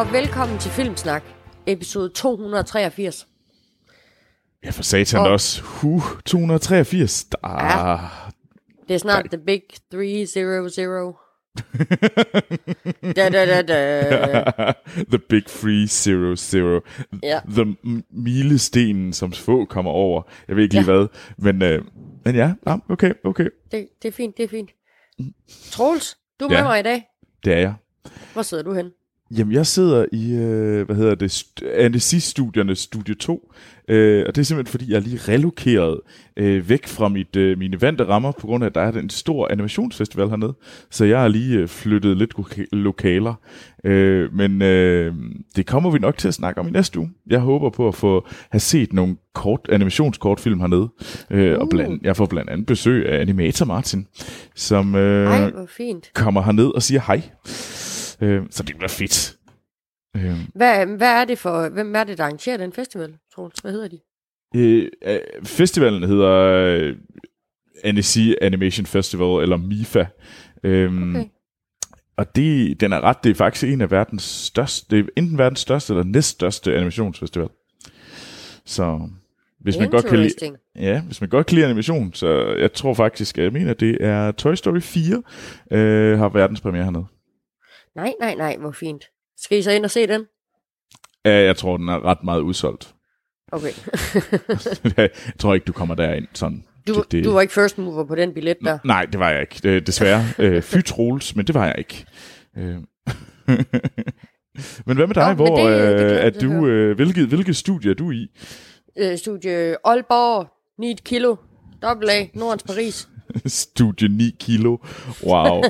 og velkommen til Filmsnak, episode 283. Ja, for satan Og- også. Huh, 283. Der er... Det er snart The Big 300. da, da, da, da. The Big Free Zero Zero. Ja. The milestenen, som få kommer over. Jeg ved ikke lige Ja. hvad. Men, øh, men ja, ja, okay, okay. Det, det er fint, det er fint. Troels, du er med Ja. mig i dag. Det er jeg. Hvor sidder du hen? Jamen, jeg sidder i, øh, hvad hedder det, st- anestesistudierne studie 2, øh, og det er simpelthen, fordi jeg er lige relokeret øh, væk fra mit, øh, mine vante rammer, på grund af, at der er en stor animationsfestival hernede, så jeg har lige øh, flyttet lidt loka- lokaler, øh, men øh, det kommer vi nok til at snakke om i næste uge. Jeg håber på at få have set nogle kort, animationskortfilm hernede, øh, og Uh. blandt, jeg får blandt andet besøg af Animator Martin, som øh, hvor fint. kommer herned og siger hej. Øh, så det bliver fedt. Øh, Hvad, hvad er det for, hvem er det, der arrangerer den festival, Troels? Hvad hedder de? øh, øh, festivalen hedder øh, NEC Animation Festival, eller MIFA. Øhm, Okay. Og det, den er ret, det er faktisk en af verdens største, det er enten verdens største eller næststørste animationsfestival. Så hvis man godt kan lide, ja, hvis man godt kan lide animation, så jeg tror faktisk, jeg mener, det er Toy Story 4, øh, har verdenspremiere hernede. Nej, nej, nej, hvor fint. Skal I så ind og se den? Ja, jeg tror, den er ret meget udsolgt. Okay. jeg tror ikke, du kommer derind sådan. Du, Det- det- du var ikke first mover på den billet der. Nej, det var jeg ikke. Det, desværre. øh, fy Troels, men det var jeg ikke. Øh. men hvad med dig? Nå, Hvor det- det øh, glæder er du, øh, hvilket, hvilket studie er du i? Øh, studie Aalborg, 9 kilo, dobbelt A, Nordens Paris. studie 9 kilo. Wow.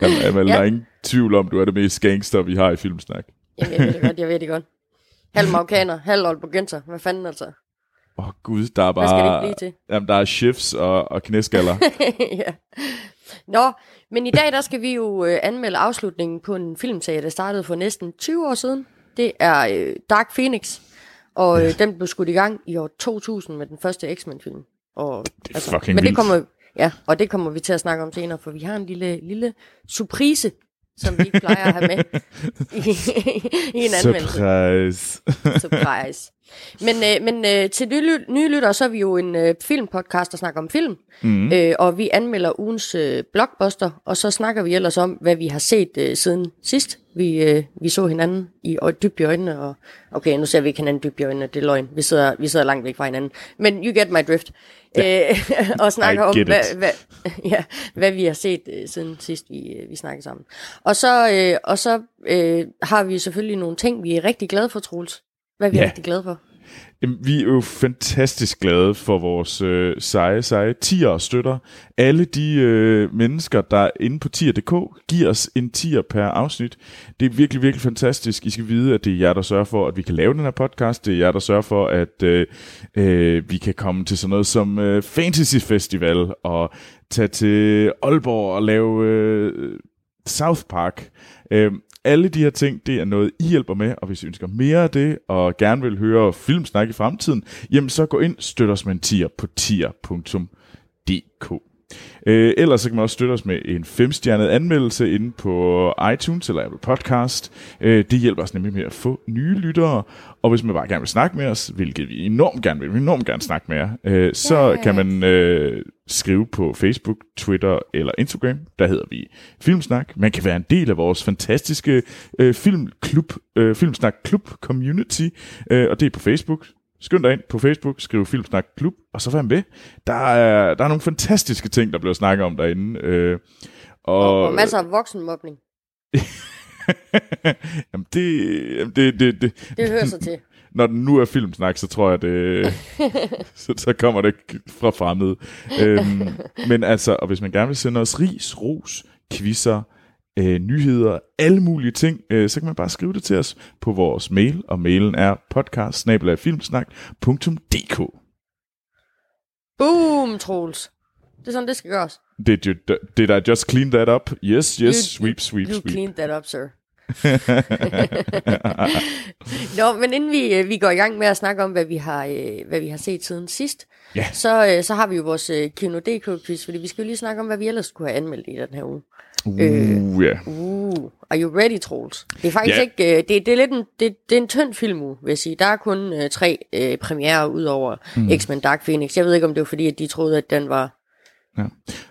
Er vel, Ja. Der er ingen tvivl om, du er det mest gangster, vi har i Filmsnak. Jamen, jeg ved det godt, jeg ved det godt. Halv marokkaner, halv Aalborgenser. Hvad fanden altså? Åh oh, gud, der er Hvad skal det bare... ikke blive til? Jamen, der er shifts og, og knæskaller. ja. Nå, men i dag der skal vi jo øh, anmelde afslutningen på en filmserie, der startede for næsten 20 år siden. Det er øh, Dark Phoenix, og øh, den blev skudt i gang i år 2000 med den første X-Men-film. Og, Det er fucking men det vildt. kommer, ja, og det kommer vi til at snakke om senere, for vi har en lille, lille surprise, som vi ikke plejer at have med i, i en anmeldelse. Surprise. Surprise. Men, øh, men øh, til nye, nye lyttere, så er vi jo en øh, filmpodcast, der snakker om film. Mm. Øh, og vi anmelder ugens øh, blockbuster, og så snakker vi ellers om, hvad vi har set øh, siden sidst. Vi, øh, vi så hinanden i øj- dybt i øjnene, og okay, nu ser vi ikke hinanden dybt i øjnene, det er løgn. Vi sidder, vi sidder langt væk fra hinanden. Men you get my drift. Ja. Øh, og snakker om, hvad, hvad, ja, hvad vi har set øh, siden sidst, vi, øh, vi snakkede sammen. Og så, øh, og så øh, har vi selvfølgelig nogle ting, vi er rigtig glade for, Troels. Hvad er vi Ja. rigtig glade for? Jamen, vi er jo fantastisk glade for vores øh, seje, seje tier støtter. Alle de øh, mennesker, der er inde på tier.dk, giver os en tier per afsnit. Det er virkelig, virkelig fantastisk. I skal vide, at det er jer, der sørger for, at vi kan lave den her podcast. Det er jer, der sørger for, at øh, øh, vi kan komme til sådan noget som øh, Fantasy Festival og tage til Aalborg og lave øh, South Park. Øh, alle de her ting, det er noget, I hjælper med, og hvis I ønsker mere af det, og gerne vil høre filmsnak i fremtiden, jamen så gå ind, støt os med en tier på tier.dk. Øh, ellers så kan man også støtte os med en femstjernet anmeldelse inde på iTunes eller Apple Podcast. Øh, det hjælper os nemlig med at få nye lyttere. Og hvis man bare gerne vil snakke med os, hvilket vi enormt gerne vil, vi enormt gerne snakke med jer, øh, så Ja. kan man øh, skrive på Facebook, Twitter eller Instagram. Der hedder vi Filmsnak. Man kan være en del af vores fantastiske øh, filmklub, øh, Filmsnak Klub Community, øh, og det er på Facebook. Skynd dig ind på Facebook, skriv Filmsnak Klub, og så vær med. Der er, der er nogle fantastiske ting, der bliver snakket om derinde. Øh, og, Og, og masser af voksenmobning. jamen det, jamen det, det, det, Det hører sig til. når den nu er filmsnak, så tror jeg, det, så, så kommer det fra fremmede. Øhm, men altså, og hvis man gerne vil sende os ris, ros, quizzer, øh, nyheder, alle mulige ting, øh, så kan man bare skrive det til os på vores mail, og mailen er podcast Boom, Troels. Det er sådan, det skal gøres. Did, you, did I just clean that up? Yes, yes, You- sweep, sweep, You sweep. cleaned that up, sir. Nå, men inden vi, øh, vi går i gang med at snakke om, hvad vi har, øh, hvad vi har set siden sidst, Ja. så, øh, så har vi jo vores øh, Kino.dk-quiz, fordi vi skal jo lige snakke om, hvad vi ellers kunne have anmeldt i den her uge. Uh, ja. Uh, are you ready, Troels? Det er faktisk Ja. ikke, øh, det, det er lidt en, det, det er en tynd film, vil jeg sige. Der er kun øh, tre øh, premiere ud over mm. X-Men Dark Phoenix. Jeg ved ikke, om det var fordi, at de troede, at den var... Ja.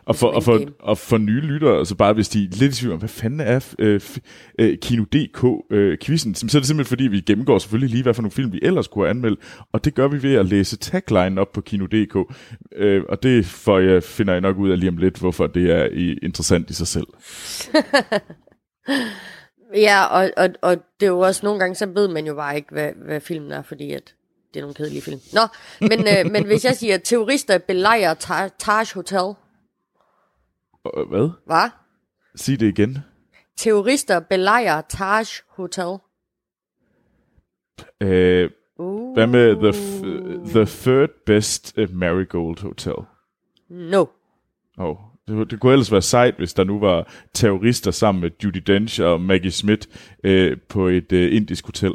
Og for, og, for, og for nye lyttere, altså bare hvis de er lidt i tvivl om, hvad fanden er øh, f- øh, Kino.dk-quizzen, så er det simpelthen fordi, vi gennemgår selvfølgelig lige, hvad for nogle film vi ellers kunne have anmeldt, og det gør vi ved at læse tagline op på Kino.dk, øh, og det får jeg, finder jeg nok ud af lige om lidt, hvorfor det er interessant i sig selv. Ja, og, og, og det er jo også nogle gange, så ved man jo bare ikke, hvad, hvad filmen er, fordi at det er nogle kedelige film. Nå, men, øh, men hvis jeg siger, terrorister belejrer Taj, Taj Hotel, hvad? hvad? Sig det igen. Terrorister belejrer Taj Hotel. Øh, Uh. hvad med the, f- the third best uh, Marigold Hotel? No. Oh, det, det kunne ellers være sejt, hvis der nu var terrorister sammen med Judy Dench og Maggie Smith øh, på et øh, indisk hotel.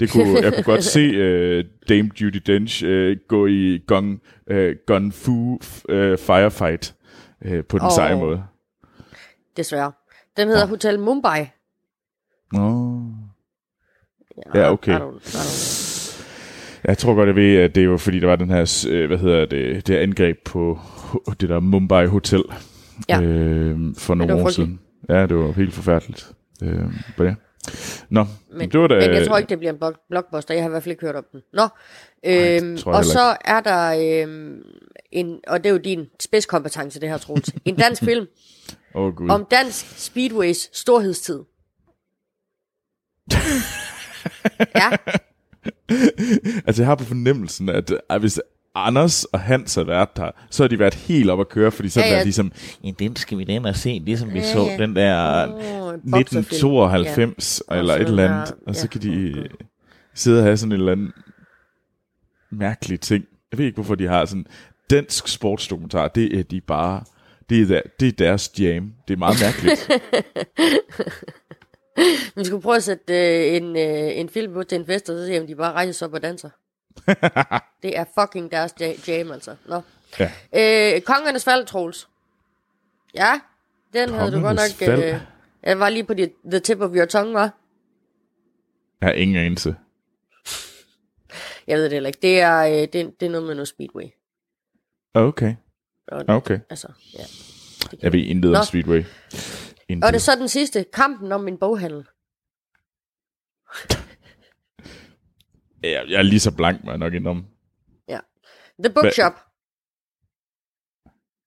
Det kunne, jeg kunne godt se øh, Dame Judy Dench øh, gå i gun, øh, gun fu øh, firefight øh, på den oh. seje måde. Desværre. Den hedder Hotel Mumbai. Oh. Ja, okay. I don't, I don't Jeg tror godt, jeg ved, at det var fordi, der var den her, øh, hvad hedder det, det angreb på det der Mumbai Hotel Ja. øh, for nogle år frygteligt. siden. Ja, det var helt forfærdeligt. Øh, på det. Nå, Men, det var da... men jeg tror ikke, det bliver en blockbuster. Jeg har i hvert fald ikke hørt om den. Nå. Øhm, jeg og så er der øhm, en, og det er jo din spidskompetence, det her, Troels. En dansk film oh, Gud. om dansk speedways storhedstid. ja, Altså, jeg har på fornemmelsen, at, at hvis Anders og Hans har været der, så har de været helt op at køre, fordi så Ja, ja, ja. ja. ligesom, Ja, den skal vi da ind og se, ligesom vi Ja, så ja. den der bokserfilm. 1992, ja. eller et eller den andet, og så kan de sidde og have sådan en eller anden mærkelig ting. Jeg ved ikke, hvorfor de har sådan dansk sportsdokumentar, det er de bare, det er, der, det er deres jam. Det er meget mærkeligt. Vi skulle prøve at sætte øh, en, øh, en film på til en fest, og så se, om de bare rejser sig op og danser. det er fucking deres ja- jam, altså. Nå. ja. Øh, Kongernes fald, Troels. Ja, den havde du godt Kongernes nok... Fald? Øh, jeg var lige på the, the tip of your tongue, var. Jeg har ingen anelse. Jeg ved det heller ikke. Det er, øh, det, det er noget med noget speedway. Okay, Og, okay. Altså, ja. Det Jeg ved intet om. Speedway. Intet. Og det er så den sidste. Kampen om en boghandel. Jeg, jeg er lige så blank, må jeg nok indrømme. The Bookshop.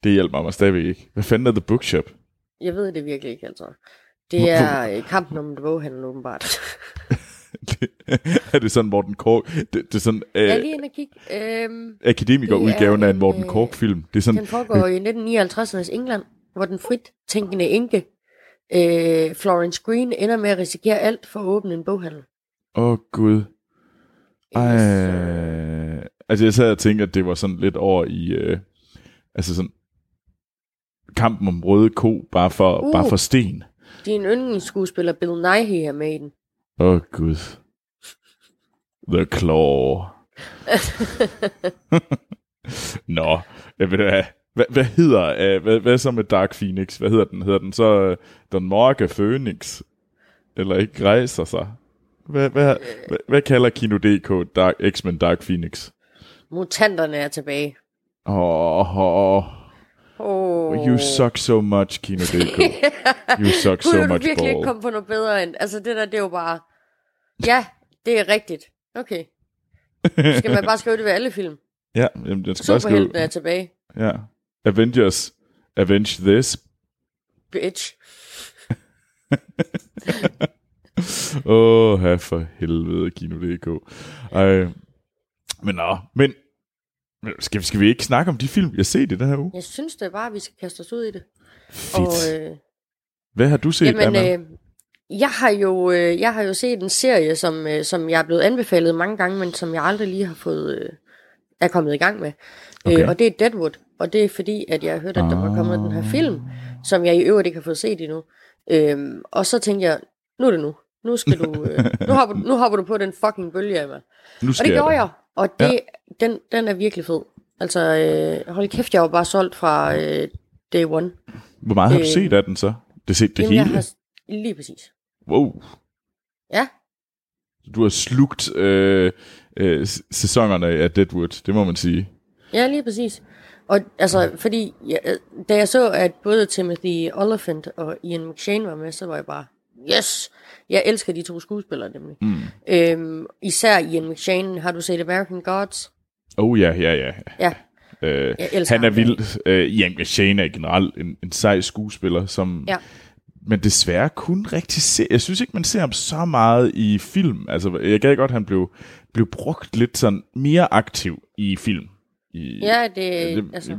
Det hjælper mig stadigvæk ikke. Hvad fanden er The Bookshop? Jeg ved det virkelig ikke, altså. Det er øh, kampen om en boghandel, åbenbart. er det sådan Morten Kork? Det, det er sådan Jeg er øh, lige inde og kigge. Øhm, akademikerudgaven det er af en Morten en, øh, Kork-film. Det er sådan, den foregår i 1959'ernes England, hvor den frit tænkende enke, øh, Florence Green, ender med at risikere alt for at åbne en boghandel. åh oh, gud. Ej. Yes, Altså jeg sad og tænkte, at det var sådan lidt over i, øh, altså sådan, kampen om røde ko, bare for, Uh. bare for sten. Din yndlingsskuespiller Bill Nighy er med i den. Åh oh, gud. The Claw. Nå, jeg ved du hvad, hvad, hvad hedder, uh, hvad, hvad så med Dark Phoenix? Hvad hedder den? Hedder den så uh, Den Morge Phoenix? Eller ikke rejser sig? Hvad, hvad, hvad, hvad kalder Kino.dk Dark, X-Men Dark Phoenix? Mutanterne er tilbage. Åh, oh, oh, Oh. you suck so much, Kino.dk. You suck Kunne so du much virkelig ikke komme på noget bedre end... Altså det der, det er jo bare... Ja, det er rigtigt. Okay. Skal man bare skrive det ved alle film? Ja, jamen, den skal bare skrive, er tilbage. ja. Avengers, avenge this, Bitch. Åh, oh, for helvede, Kino.dk. Ej. Men nå, men men skal, skal vi ikke snakke om de film, jeg set i den her uge? Jeg synes det er bare, at vi skal kaste os ud i det. Fedt. Og, øh, Hvad har du set, Jamen, Anna? øh, jeg har jo øh, jeg har jo set en serie, som, øh, som jeg er blevet anbefalet mange gange, men som jeg aldrig lige har fået øh, er kommet i gang med. Okay. Okay. Øh, og det er Deadwood, og det er fordi, at jeg har hørt, at der var kommet den her film, som jeg i øvrigt ikke har fået set endnu. Øhm, og så tænkte jeg, nu er det nu. Nu skal du, øh, nu, hopper, nu hopper du på den fucking bølge, Emma. Nu Og det gjorde jeg, og det, ja. den, den er virkelig fed. Altså, øh, hold kæft, jeg var bare solgt fra øh, day one. Hvor meget har du Øh, set af den så? Det set det Jamen, jeg hele? har, lige præcis. Wow. Ja, Du har slugt øh, øh, sæsonerne af Deadwood, det må man sige. ja, lige præcis. Og altså, fordi ja, øh, da jeg så, at både Timothy Oliphant og Ian McShane var med, så var jeg bare, yes! Jeg elsker de to skuespillere nemlig. Mm. Øhm, især Ian McShane. Har du set American Gods? Oh ja, ja, ja. Ja, Øh, han er vild. Øh, Ian McShane er generelt en, en sej skuespiller, som... ja. Men desværre kun rigtig se. Jeg synes ikke, man ser ham så meget i film. Altså, jeg gad godt, at han blev, blev brugt lidt sådan mere aktiv i film. I, Ja, det, det, altså,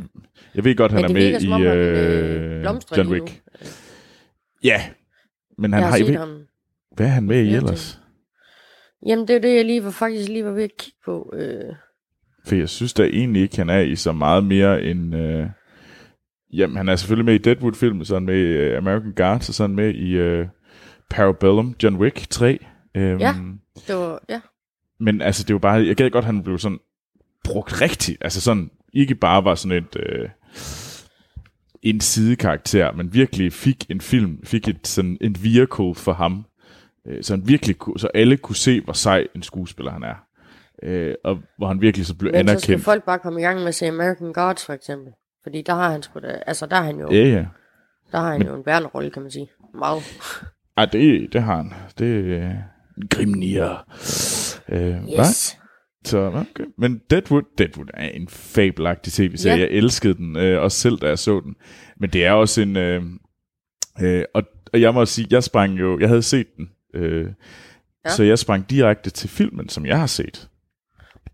jeg ved godt, han er med i øh, øh, John. Wick. Ja, men han Jeg har har set ikke... ham. Hvad er han med i ellers? Jamen, det er det, jeg lige var, faktisk lige var ved at kigge på. Øh, For jeg synes da egentlig ikke, han er i så meget mere end... Øh, jamen, han er selvfølgelig med i Deadwood-filmen, så han med i øh, American Guards, og så han med i øh, Parabellum, John Wick 3. Øhm, Ja. det var, ja. Men altså, det var bare... Jeg gad godt, at han blev sådan brugt rigtigt. Altså sådan, ikke bare var sådan et... Øh, en sidekarakter, men virkelig fik en film, fik et sådan en vehicle for ham, øh, så han virkelig kunne, så alle kunne se, hvor sej en skuespiller han er. Øh, og hvor han virkelig så blev Men så skal anerkendt. folk bare komme i gang med at se American Gods, for eksempel. Fordi der har han sgu da, altså der har han jo, Ja, ja. der har han jo en værnerolle, kan man sige. Meget. Ej, det, det har han. Det er en grimnier. Øh, yes. Yes. Så, okay. Men Deadwood, Deadwood er en fabelagtig tv-serie. Ja. Jeg elskede den, øh, også selv, da jeg så den. Men det er også en... Øh, øh, og, og jeg må sige, jeg sprang jo... Jeg havde set den. Øh, ja. Så jeg sprang direkte til filmen, som jeg har set.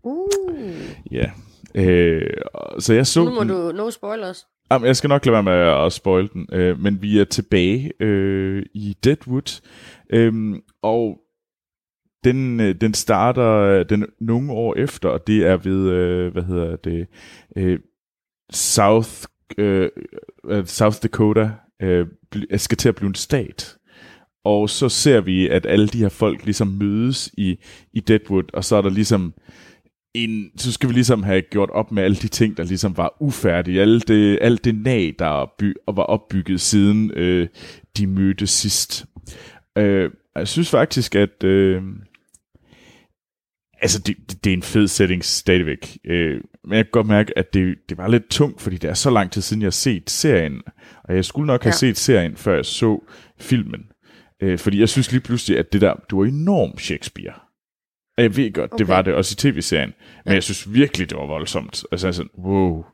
Uh, Ja. Øh, så jeg så nu må den. du, no spoilers. Jamen, jeg skal nok lade være med at, at spoil den, øh, men vi er tilbage øh, i Deadwood, øh, og den, øh, den starter øh, den nogle år efter, og det er ved, øh, hvad hedder det, øh, South, øh, øh South Dakota øh, skal til at blive en stat. Og så ser vi, at alle de her folk ligesom mødes i, i Deadwood, og så er der ligesom en, så skal vi ligesom have gjort op med alle de ting, der ligesom var ufærdige. Alt det, alt det nag, der by, og var opbygget siden øh, de mødtes sidst. Øh, jeg synes faktisk, at øh, altså det, det, er en fed setting stadigvæk. Øh, men jeg kan godt mærke, at det, det var lidt tungt, fordi det er så lang tid siden, jeg har set serien. Og jeg skulle nok have Ja. set serien, før jeg så filmen. Øh, fordi jeg synes lige pludselig, at det der, det var enormt Shakespeare. Og jeg ved godt, okay. det var det også i tv-serien. Men Ja. jeg synes virkelig, det var voldsomt. Altså sådan, wow,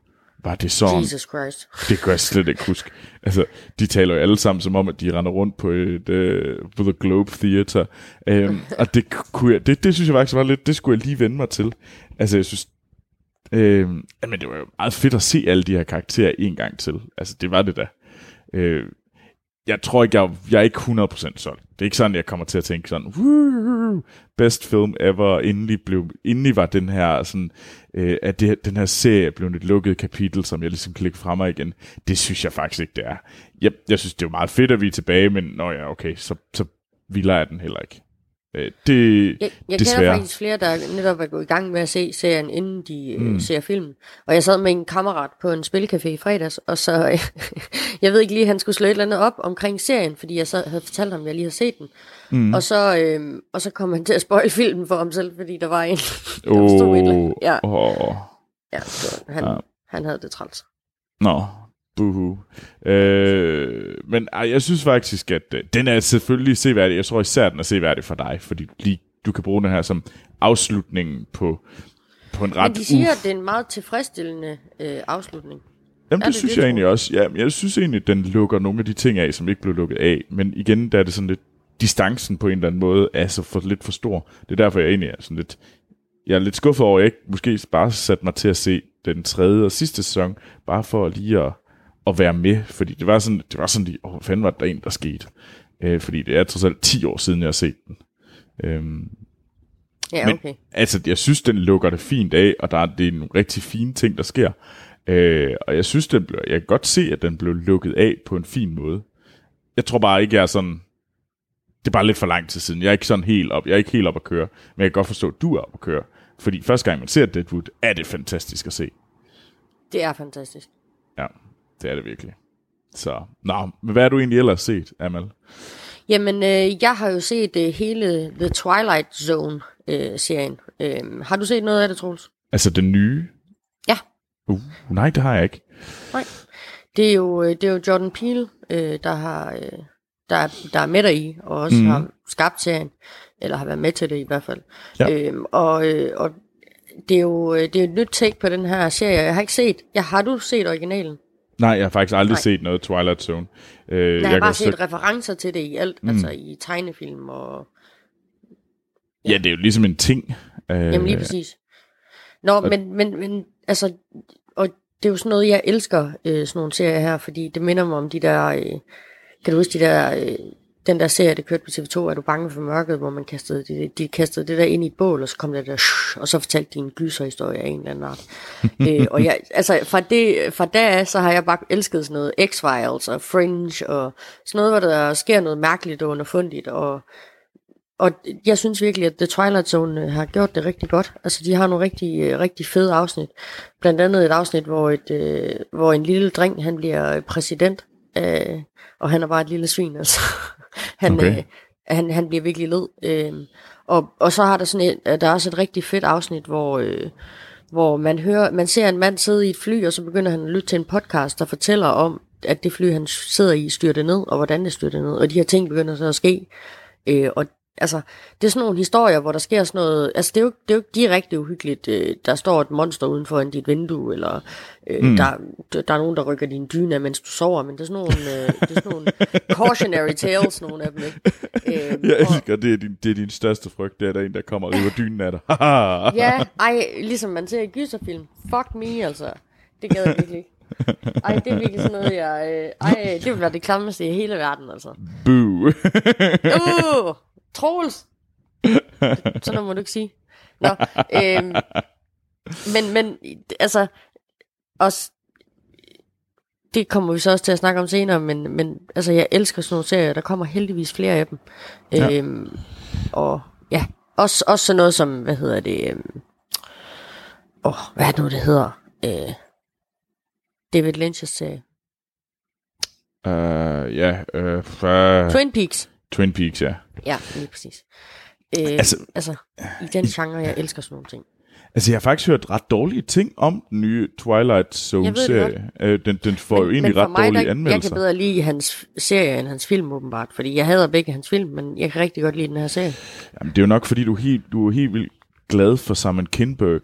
var det sådan? Jesus Christ. Det kan jeg slet ikke huske. Altså, de taler jo alle sammen som om, at de render rundt på et uh, på The Globe Theater. Um, og det, kunne jeg, det, det synes jeg faktisk var lidt, det skulle jeg lige vende mig til. Altså, jeg synes, øh, men det var jo meget fedt at se alle de her karakterer en gang til. Altså, det var det da. Øh, jeg tror ikke, jeg, jeg er ikke 100% solgt. Det er ikke sådan, jeg kommer til at tænke sådan, best film ever, endelig, blev, endelig var den her, sådan, øh, at det, den her serie blev et lukket kapitel, som jeg ligesom kan lægge frem igen. Det synes jeg faktisk ikke, det er. Jeg, jeg synes, det er jo meget fedt, at vi er tilbage, men nå ja, okay, så, så vildere er den heller ikke. Øh, det, Jeg, jeg Desværre. kender faktisk flere, der netop er gået i gang med at se serien, inden de mm. øh, ser filmen. Og jeg sad med en kammerat på en spilcafé i fredags, og så, jeg ved ikke lige, han skulle slå et eller andet op omkring serien, fordi jeg så havde fortalt ham, at jeg lige havde set den. Mm. Og, så, øh, og så kom han til at spoil filmen for ham selv, fordi der var en, der stod et eller andet. Ja, åh, ja, så han, ja. han havde det træls. Nå, buhu. Øh, men ej, jeg synes faktisk, at øh, den er selvfølgelig seværdig. Jeg tror især, den er seværdig for dig, fordi du, lige, du kan bruge den her som afslutningen på, på en ret Men de siger, uf- at det er en meget tilfredsstillende øh, afslutning. Jamen, det, det synes det, jeg tror egentlig også. Ja, men jeg synes egentlig, at den lukker nogle af de ting af, som ikke blev lukket af. Men igen, der er det sådan lidt, distancen på en eller anden måde er så for, lidt for stor. Det er derfor, jeg egentlig er sådan lidt, jeg er lidt skuffet over, at jeg ikke måske bare satte mig til at se den tredje og sidste sæson, bare for lige at, at være med, fordi det var sådan, det var sådan lige, åh, hvad fanden var der en, der skete? Øh, fordi det er trods alt 10 år siden, jeg har set den. Øhm, Ja, Men- okay. altså, jeg synes, den lukker det fint af, og der er, det er nogle rigtig fine ting, der sker. Øh, og jeg synes, den blev, jeg kan godt se, at den blev lukket af på en fin måde. Jeg tror bare ikke, jeg er sådan det er bare lidt for lang tid siden. Jeg er ikke sådan helt op, jeg er ikke helt op at køre, men jeg kan godt forstå, at du er op at køre. Fordi første gang man ser Deadwood, er det fantastisk at se. Det er fantastisk. Ja, det er det virkelig. Så, nå, men hvad har du egentlig ellers set, Amal? Jamen, øh, jeg har jo set øh, hele The Twilight Zone-serien. Øh, har du set noget af det, Troels? Altså den nye? Ja. Uh, nej, det har jeg ikke. Nej. Det er jo, øh, det er jo Jordan Peele, øh, der har... Øh, der, er- der er med der i, og også mm. har skabt serien, eller har været med til det i hvert fald. Ja. Øhm, og, øh, og det er jo øh, det er et nyt take på den her serie. Jeg har ikke set, ja, har du set originalen? Nej, jeg har faktisk aldrig Nej. set noget Twilight Zone. Øh, Jeg, jeg har bare set referencer til det i alt, mm. altså i tegnefilm og... Ja, det er jo ligesom en ting. Øh, Jamen lige præcis. Nå, men, men, men altså, og det er jo sådan noget, jeg elsker, øh, sådan nogle serier her, fordi det minder mig om de der, øh, kan du huske de der, øh, den der serie, det kørte på TV2, er du bange for mørket, hvor man kastede, de, de kastede det der ind i et bål, og så kom det der, shh, og så fortalte de en gyserhistorie af en eller anden art. øh, og jeg, altså fra, det, fra da af, så har jeg bare elsket sådan noget X-Files og Fringe, og sådan noget, hvor der sker noget mærkeligt og underfundigt, og og jeg synes virkelig, at The Twilight Zone øh, har gjort det rigtig godt. Altså, de har nogle rigtig, øh, rigtig fede afsnit. Blandt andet et afsnit, hvor, et, øh, hvor en lille dreng, han bliver præsident. Øh, og han er bare et lille svin, altså. han, Okay. øh, han, han bliver virkelig led. Øh, og, og så har der sådan et, øh, der er også et rigtig fedt afsnit, hvor, øh, hvor man hører, man ser en mand sidde i et fly, og så begynder han at lytte til en podcast, der fortæller om, at det fly, han sidder i, styrter ned, og hvordan det styrter ned. Og de her ting begynder så at ske. Øh, og altså, det er sådan nogle historier, hvor der sker sådan noget, altså det er jo, det er jo ikke direkte uhyggeligt, øh, der står et monster uden for dit vindue, eller øh, mm. der, der er nogen, der rykker din dyne mens du sover, men det er sådan nogle, øh, det er sådan nogle cautionary tales, nogle af dem, ikke? Øh, Jeg og- elsker, det er, din, det er din største frygt, det er der er en, der kommer og river dynen af dig. Ja, ej, ligesom man ser i gyserfilm. Fuck me, altså. Det gad jeg virkelig ikke. Ej, det er virkelig sådan noget, jeg... Øh, ej, det vil være det klammeste i hele verden, altså. Boo. Uh, Troels! Sådan må du ikke sige. Nå, øhm, men, men, altså, også, det kommer vi så også til at snakke om senere, men, men altså, jeg elsker sådan nogle serier, der kommer heldigvis flere af dem. Ja. Øhm, og ja, også, også sådan noget som, hvad hedder det, øhm, åh, hvad er det nu, det hedder? Øh, David Lynch's serie. uh, ja, uh, Twin Peaks. Twin Peaks, ja. Ja, lige præcis. Øh, Altså- altså, i den genre, jeg elsker sådan nogle ting. Altså, jeg har faktisk hørt ret dårlige ting om den nye Twilight Jeg Zone-serie. Øh, den, den får jo egentlig ret mig, dårlige der, Jeg anmeldelser. kan bedre lide hans serie end hans film, åbenbart. Fordi jeg hader begge hans film, men jeg kan rigtig godt lide den her serie. Jamen, det er jo nok, fordi du er helt, du er helt vildt glad for Simon Kinberg,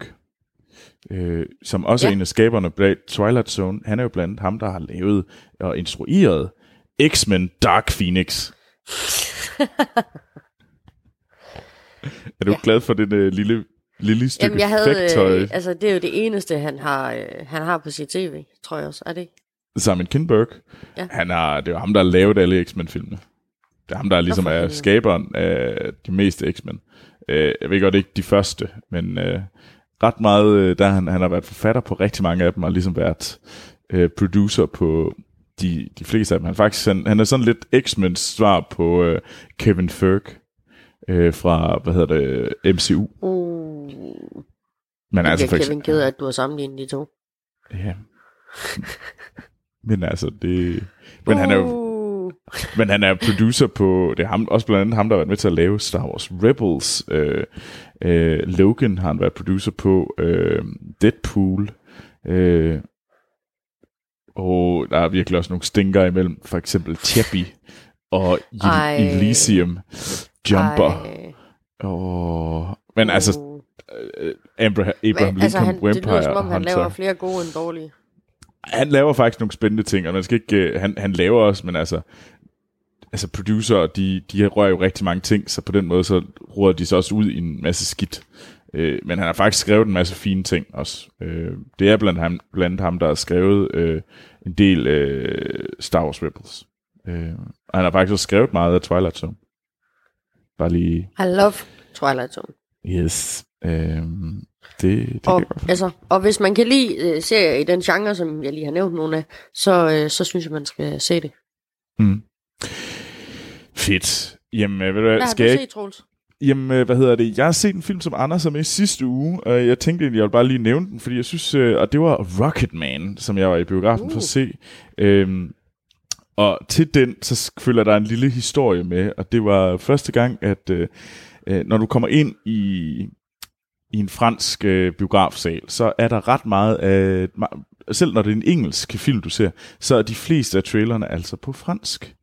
øh, som også ja. Er en af skaberne bag Twilight Zone. Han er jo blandt ham, der har lavet og instrueret X-Men Dark Phoenix. er du ja. Glad for den øh, lille, lille stykke Jamen, jeg havde, øh, altså, det er jo det eneste, han har, øh, han har på sit tv, tror jeg også. Er det? Simon Kinberg. Ja. Han har, det er jo ham, der har lavet alle X-Men-filmene. Det er ham, der ligesom er skaberen af de meste X-Men. Øh, jeg ved godt ikke de første, men øh, ret meget, øh, der han, han har været forfatter på rigtig mange af dem, og ligesom været øh, producer på de, de fleste af dem. Han, faktisk, han, han er sådan lidt X-Men's svar på øh, Kevin Feige øh, fra, hvad hedder det, MCU. Uh, Men altså for Kevin ked af, at du har sammenlignet de to. ja. Men altså, det... Men han er jo Uh, Men han er producer på, det er ham, også blandt andet ham, der har været med til at lave Star Wars Rebels. Øh, øh, Logan har han været producer på. Øh, Deadpool. Øh, og der er virkelig også nogle stinker imellem. For eksempel Chappie og Ej. El- Elysium. Jumper. ej, Og, men altså, uh. øh, Abraham, Abraham Men, altså, Lincoln han, det lyder Vampire som om, han laver flere gode end dårlige. han laver faktisk nogle spændende ting, og man skal ikke, øh, han, han laver også, men altså, altså producer, de, de rører jo rigtig mange ting, så på den måde, så ruder de sig også ud i en masse skidt. Øh, men han har faktisk skrevet en masse fine ting også. Øh, det er blandt, ham, blandt ham, der har skrevet øh, en del øh, Star Wars Rebels. Øh, og han har faktisk også skrevet meget af Twilight Zone. Bare lige, I love Twilight Zone. yes. Øh, det, det Og, altså, og hvis man kan lide øh, serier i den genre, som jeg lige har nævnt nogle af, så, øh, så synes jeg, man skal se det. Mm. Fedt. Jamen, øh, ved du hvad, Hvad skal du jeg set? Jamen, øh, hvad hedder det? Jeg har set en film, som Anders er med i sidste uge, og jeg tænkte egentlig, jeg ville bare lige nævne den, fordi jeg synes, øh, og det var Rocketman, som jeg var i biografen uh. for at se. Øhm, og til den, så følger der en lille historie med, og det var første gang, at øh, øh, når du kommer ind i, i en fransk øh, biografsal, så er der ret meget af, selv når det er en engelsk film, du ser, så er de fleste af trailerne altså på fransk.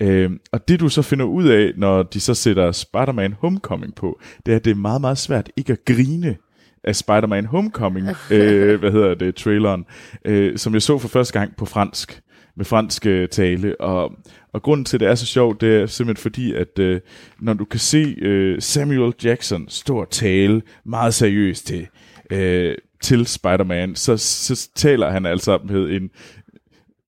Øh, og det du så finder ud af, når de så sætter Spider-Man Homecoming på, det er, at det er meget, meget svært ikke at grine af Spider-Man Homecoming, øh, hvad hedder det, traileren, øh, som jeg så for første gang på fransk, med fransk øh, tale, og, og grunden til, at det er så sjovt, det er simpelthen fordi, at øh, når du kan se øh, Samuel Jackson stå og tale meget seriøst til, øh, til Spider-Man, så, så taler han altså med en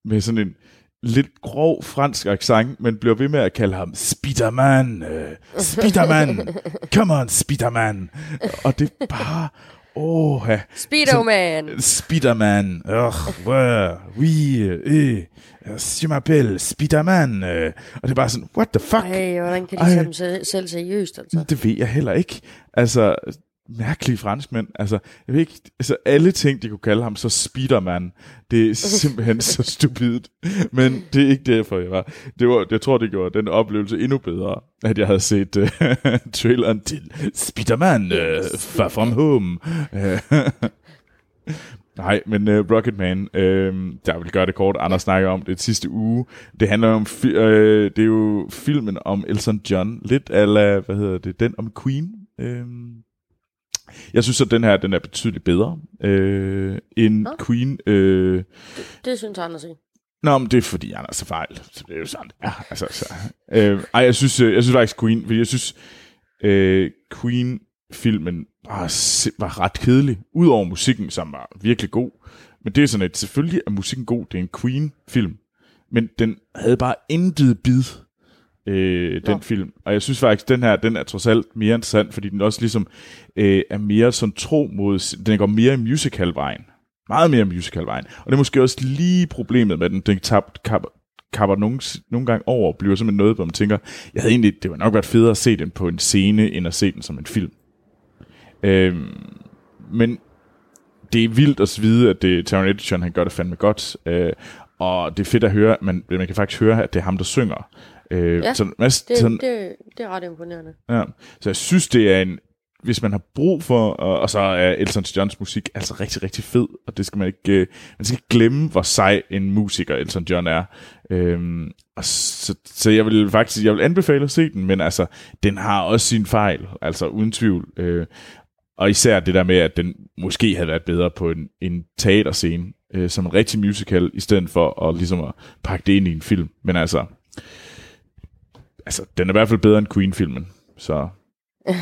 med sådan en lidt grov fransk accent, men bliver ved med at kalde ham Spiderman, øh, Spiderman, come on Spiderman. Og det er bare, åh, ja. Speedo-man. Spiderman, oh, ouais, oui, øh, je m'appelle Spiderman. Øh. Og det er bare sådan, what the fuck? Ej, hvordan kan de Ej. tage dem se- selv seriøst, altså? Det ved jeg heller ikke. Altså, mærkelige franskmænd. Altså, jeg ved ikke, altså alle ting, de kunne kalde ham, så Spiderman, det er simpelthen så stupidt. Men det er ikke derfor, jeg var. Det var, jeg tror, det gjorde den oplevelse endnu bedre, at jeg havde set uh, traileren til Spiderman, uh, Far From Home. Nej, men uh, Rocketman, uh, der vil gøre det kort, Anders snakker om det sidste uge. Det handler om, fi- uh, det er jo filmen om Elton John, lidt ala, hvad hedder det, den om Queen. Uh, jeg synes, at den her, den er betydeligt bedre uh, end Nå. Queen. Uh, Det synes Anders ikke. Nå, men det er fordi, han er så fejl. Det er jo sådan. Ja, altså, så, øh, ej, jeg synes, øh, jeg synes faktisk Queen, fordi jeg synes, øh, Queen-filmen var, var ret kedelig. Udover musikken, som var virkelig god. Men det er sådan, at selvfølgelig er musikken god. Det er en Queen-film. Men den havde bare intet bid, øh, den Nå. film. Og jeg synes faktisk, den her, den er trods alt mere interessant, fordi den også ligesom øh, er mere sådan tro mod, den går mere i musical-vejen. Meget mere musical-vejen. Og det er måske også lige problemet med den. Den tab, kap, kapper nogle, nogle gange over og bliver simpelthen noget, hvor man tænker, jeg havde egentlig, det var nok været federe at se den på en scene, end at se den som en film. Øhm, men det er vildt at vide, at det, Taron Egerton, han gør det fandme godt. Øh, og det er fedt at høre, men man kan faktisk høre, at det er ham, der synger. Øh, Ja, så, Mads, Det, sådan, det, det er ret imponerende. Ja. Så jeg synes, det er en... Hvis man har brug for... Og, og så er Elton Johns musik altså rigtig, rigtig fed. Og det skal man ikke... øh, Man skal ikke glemme, hvor sej en musiker Elton John er. Øhm, og så, så jeg vil faktisk... Jeg vil anbefale at se den, men altså, den har også sin fejl. Altså, uden tvivl. Øh, og især det der med, at den måske havde været bedre på en, en teaterscene, øh, som en rigtig musical, i stedet for at, ligesom at pakke det ind i en film. Men altså, altså den er i hvert fald bedre end Queen-filmen. Så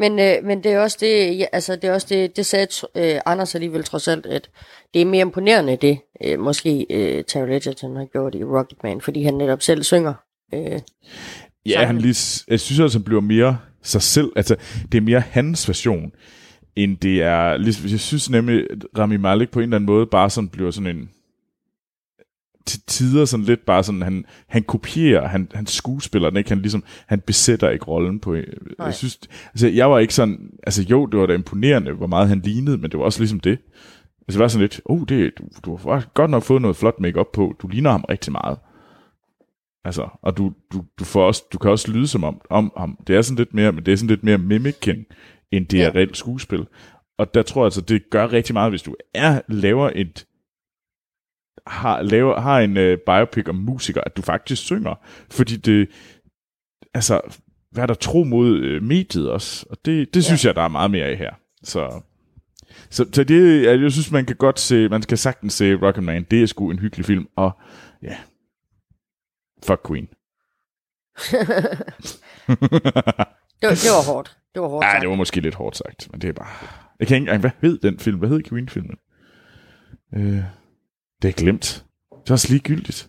Men, øh, men det er også det, ja, altså det er også det, det sagde øh, Anders alligevel trods alt, at det er mere imponerende det, øh, måske øh, Taron Egerton har gjort i Rocketman, fordi han netop selv synger. Øh, Ja, Sangen. han lige, jeg synes også, han bliver mere sig selv. Altså, det er mere hans version, end det er... Ligesom, jeg synes nemlig, at Rami Malek på en eller anden måde bare sådan bliver sådan en... Til tider sådan lidt bare sådan, han, han kopierer, han, han skuespiller den ikke, han ligesom, han besætter ikke rollen på, Nej. jeg synes, altså jeg var ikke sådan, altså jo, det var da imponerende, hvor meget han lignede, men det var også ligesom det. Altså det var sådan lidt, oh, det, du, du har godt nok fået noget flot makeup på, du ligner ham rigtig meget. Altså, og du, du, du, får også, du kan også lyde som om, om ham. Det er sådan lidt mere, men det er sådan lidt mere mimicking, end det er Ja. reelt skuespil. Og der tror jeg altså, det gør rigtig meget, hvis du er, laver et, har, laver, har en uh, biopic om musikere, at du faktisk synger. Fordi det, altså, hvad er der tro mod uh, mediet også? Og det, det synes jeg, der er meget mere af her. Så, så, så det, jeg, synes, man kan godt se, man skal sagtens se Rocketman. Det er sgu en hyggelig film, og ja, fuck Queen. det, var, det var hårdt. Det var hårdt. Ja, det var måske lidt hårdt sagt, men det er bare... Jeg kan ikke engang... Hvad hed den film? Hvad hed Queen-filmen? Øh, det er glemt. Det er også ligegyldigt.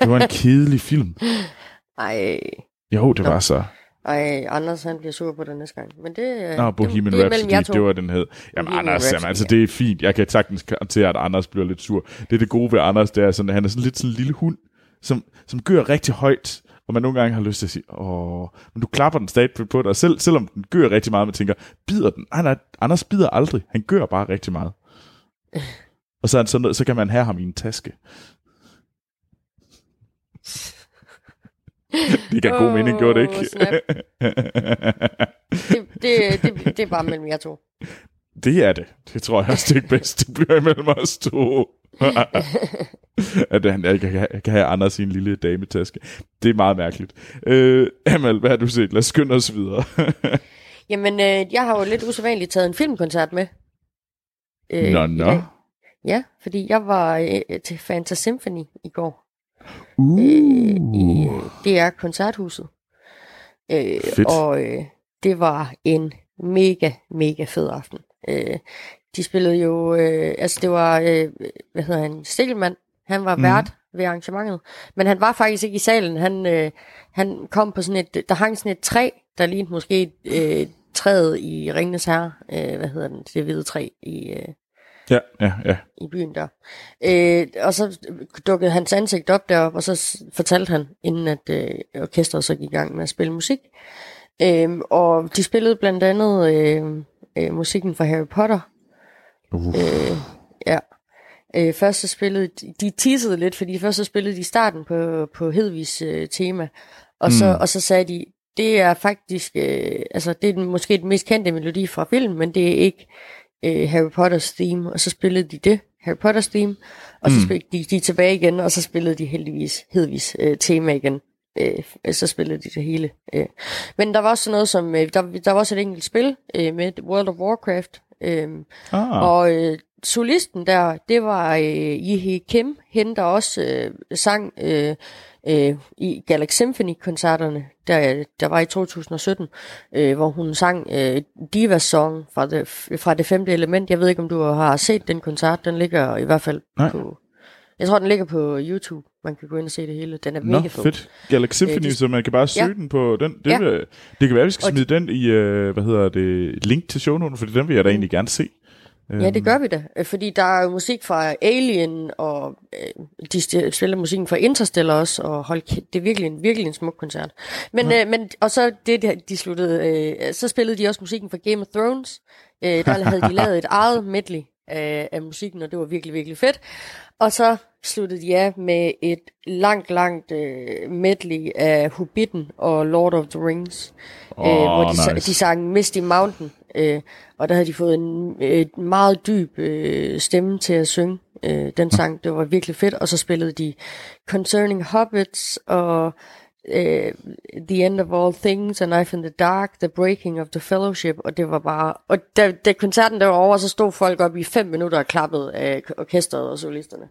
Det var en kedelig film. Ej, Jo, det var så... ej, Anders han bliver sur på det næste gang. Men det, øh, Nå, Bohemian det, det Rhapsody, to. det var den hed. Jamen Bohemian Anders, jamen, Rhapsody, altså ja. det er fint. Jeg kan sagtens til, at Anders bliver lidt sur. Det er det gode ved Anders, det er sådan, at han er sådan lidt sådan en lille hund, som, som gør rigtig højt, og man nogle gange har lyst til at sige, åh, men du klapper den stadig på dig, selv, selvom den gør rigtig meget, man tænker, bider den? Nej, nej, Anders bider aldrig, han gør bare rigtig meget. Og så, sådan, så kan man have ham i en taske. det gav god mening, gjorde det ikke? Det, det, det, det er bare mellem jer to. det er det. Det tror jeg også, det er bedst. Det bliver imellem os to. at han jeg kan, kan have Anders i en lille dametaske. Det er meget mærkeligt. Øh, Amal, hvad har du set? Lad os skynde os videre. Jamen, øh, jeg har jo lidt usædvanligt taget en filmkoncert med. Øh, nå, nå. Ja, fordi jeg var øh, til Fanta Symphony i går. Uh. i øh, DR Koncerthuset. Øh, Fedt. og øh, det var en mega, mega fed aften. Øh, de spillede jo, øh, altså det var, øh, hvad hedder han, Stikkelmann, han var Mhm. vært ved arrangementet, men han var faktisk ikke i salen, han, øh, han kom på sådan et, der hang sådan et træ, der lignede måske øh, træet i Ringnes Herre, øh, hvad hedder den, det hvide træ i, øh, Ja, ja, ja. i byen der. Øh, og så dukkede hans ansigt op derop, og så fortalte han, inden at øh, orkestret så gik i gang med at spille musik. Øh, og de spillede blandt andet øh, øh, musikken fra Harry Potter. Uh. Øh, ja. Øh, først så spillede de, de teasede lidt, fordi først så spillede de starten på, på Hedvigs øh, tema, og så, Mm. og så sagde de, det er faktisk, øh, altså det er den, måske den mest kendte melodi fra filmen, men det er ikke øh, Harry Potters theme, og så spillede de det, Harry Potters theme, og så Mm. spillede de, de tilbage igen, og så spillede de heldigvis Hedvigs øh, tema igen. Øh, så spillede de det hele. Øh. Men der var også noget som, øh, der, der var også et enkelt spil øh, med World of Warcraft, øh, Ah. og øh, solisten der, det var øh, Yehi Kim, hende der også øh, sang øh, øh, i Galaxy Symphony-koncerterne, der, der var i 2017, øh, hvor hun sang øh, Diva Song fra det, fra det femte element. Jeg ved ikke, om du har set den koncert. Den ligger i hvert fald Nej. på... Jeg tror, den ligger på YouTube. Man kan gå ind og se det hele. Den er Nå, mega fed. fedt. Galaxy Symphony, Øh, de- så man kan bare søge Ja. den på den. Det, Ja. ja. det kan være, at vi skal Og smide den i, øh, hvad hedder det, link til shownoten, for den vil jeg da egentlig gerne se. Ja, det gør vi da. Øh, Fordi der er jo musik fra Alien, og øh, de spiller musikken fra Interstellar også, og hold, kæ- det er virkelig en, virkelig en smuk koncert. Men, øh, men og så det, de- de sluttede, øh, så spillede de også musikken fra Game of Thrones. Øh, der havde de lavet et eget medley af, af musikken, og det var virkelig, virkelig fedt. Og så sluttede de af med et langt, langt øh, medley af Hobbiten og Lord of the Rings, Åh, øh, hvor de, nice. de sang Misty Mountain, øh, og der havde de fået en øh, meget dyb øh, stemme til at synge øh, den sang. Det var virkelig fedt, og så spillede de Concerning Hobbits og øh, The End of All Things, A Knife in the Dark, The Breaking of the Fellowship, og det var bare... Og da, da koncerten der var over, så stod folk op i fem minutter og klappede af orkestret og solisterne.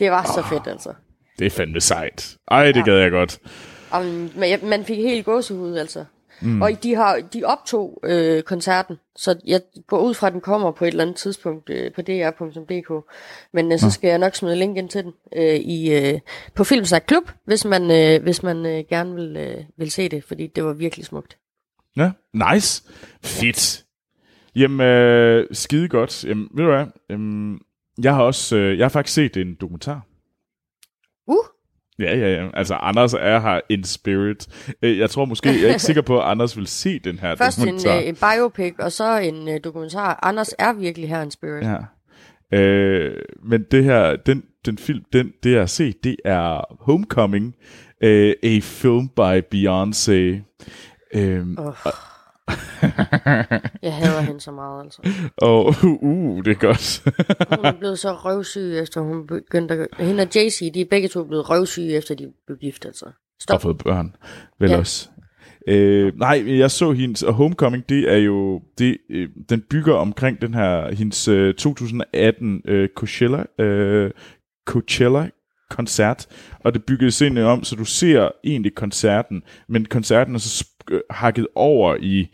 Det var så fedt, altså. Det er fandme sejt. Ej, det Ja. gad jeg godt. Jeg- man fik helt gåsehud, altså. Mm. Og de har de optog øh, koncerten, så jeg går ud fra, at den kommer på et eller andet tidspunkt øh, på dr.dk. Men øh, så skal jeg nok smide link ind til den øh, i øh, på Filmsnak Klub, hvis man øh, hvis man øh, gerne vil øh, vil se det, fordi det var virkelig smukt. Ja, nice. Fedt. Jamen, øh, skide godt. Jamen, ved du hvad? Jamen, jeg har også, øh, jeg har faktisk set en dokumentar. Uh, Ja, ja, ja. Altså, Anders er her in spirit. Øh, Jeg tror måske, jeg er ikke sikker på, at Anders vil se den her først en, dokumentar. øh, en biopic, og så en øh, dokumentar. Anders er virkelig her en spirit. Ja. Ja. Øh, men det her, den, den film, den, det jeg har set, det er Homecoming, øh, a film by Beyoncé. Øh, Oh. jeg hader hende så meget, altså. og uh, det er godt. Hun er blevet så røvsyg, efter hun begyndte at... Hende og Jay-Z, de er begge to blevet røvsyge, efter de blev gift, altså. og Stop. fået børn, vel Ja. også. Øh, nej, jeg så hendes, og Homecoming, det er jo, det, øh, den bygger omkring den her, hendes øh, 2018 øh, Coachella, øh, Coachella koncert, og det bygges ind om, så du ser egentlig koncerten, men koncerten er så øh, hakket over i,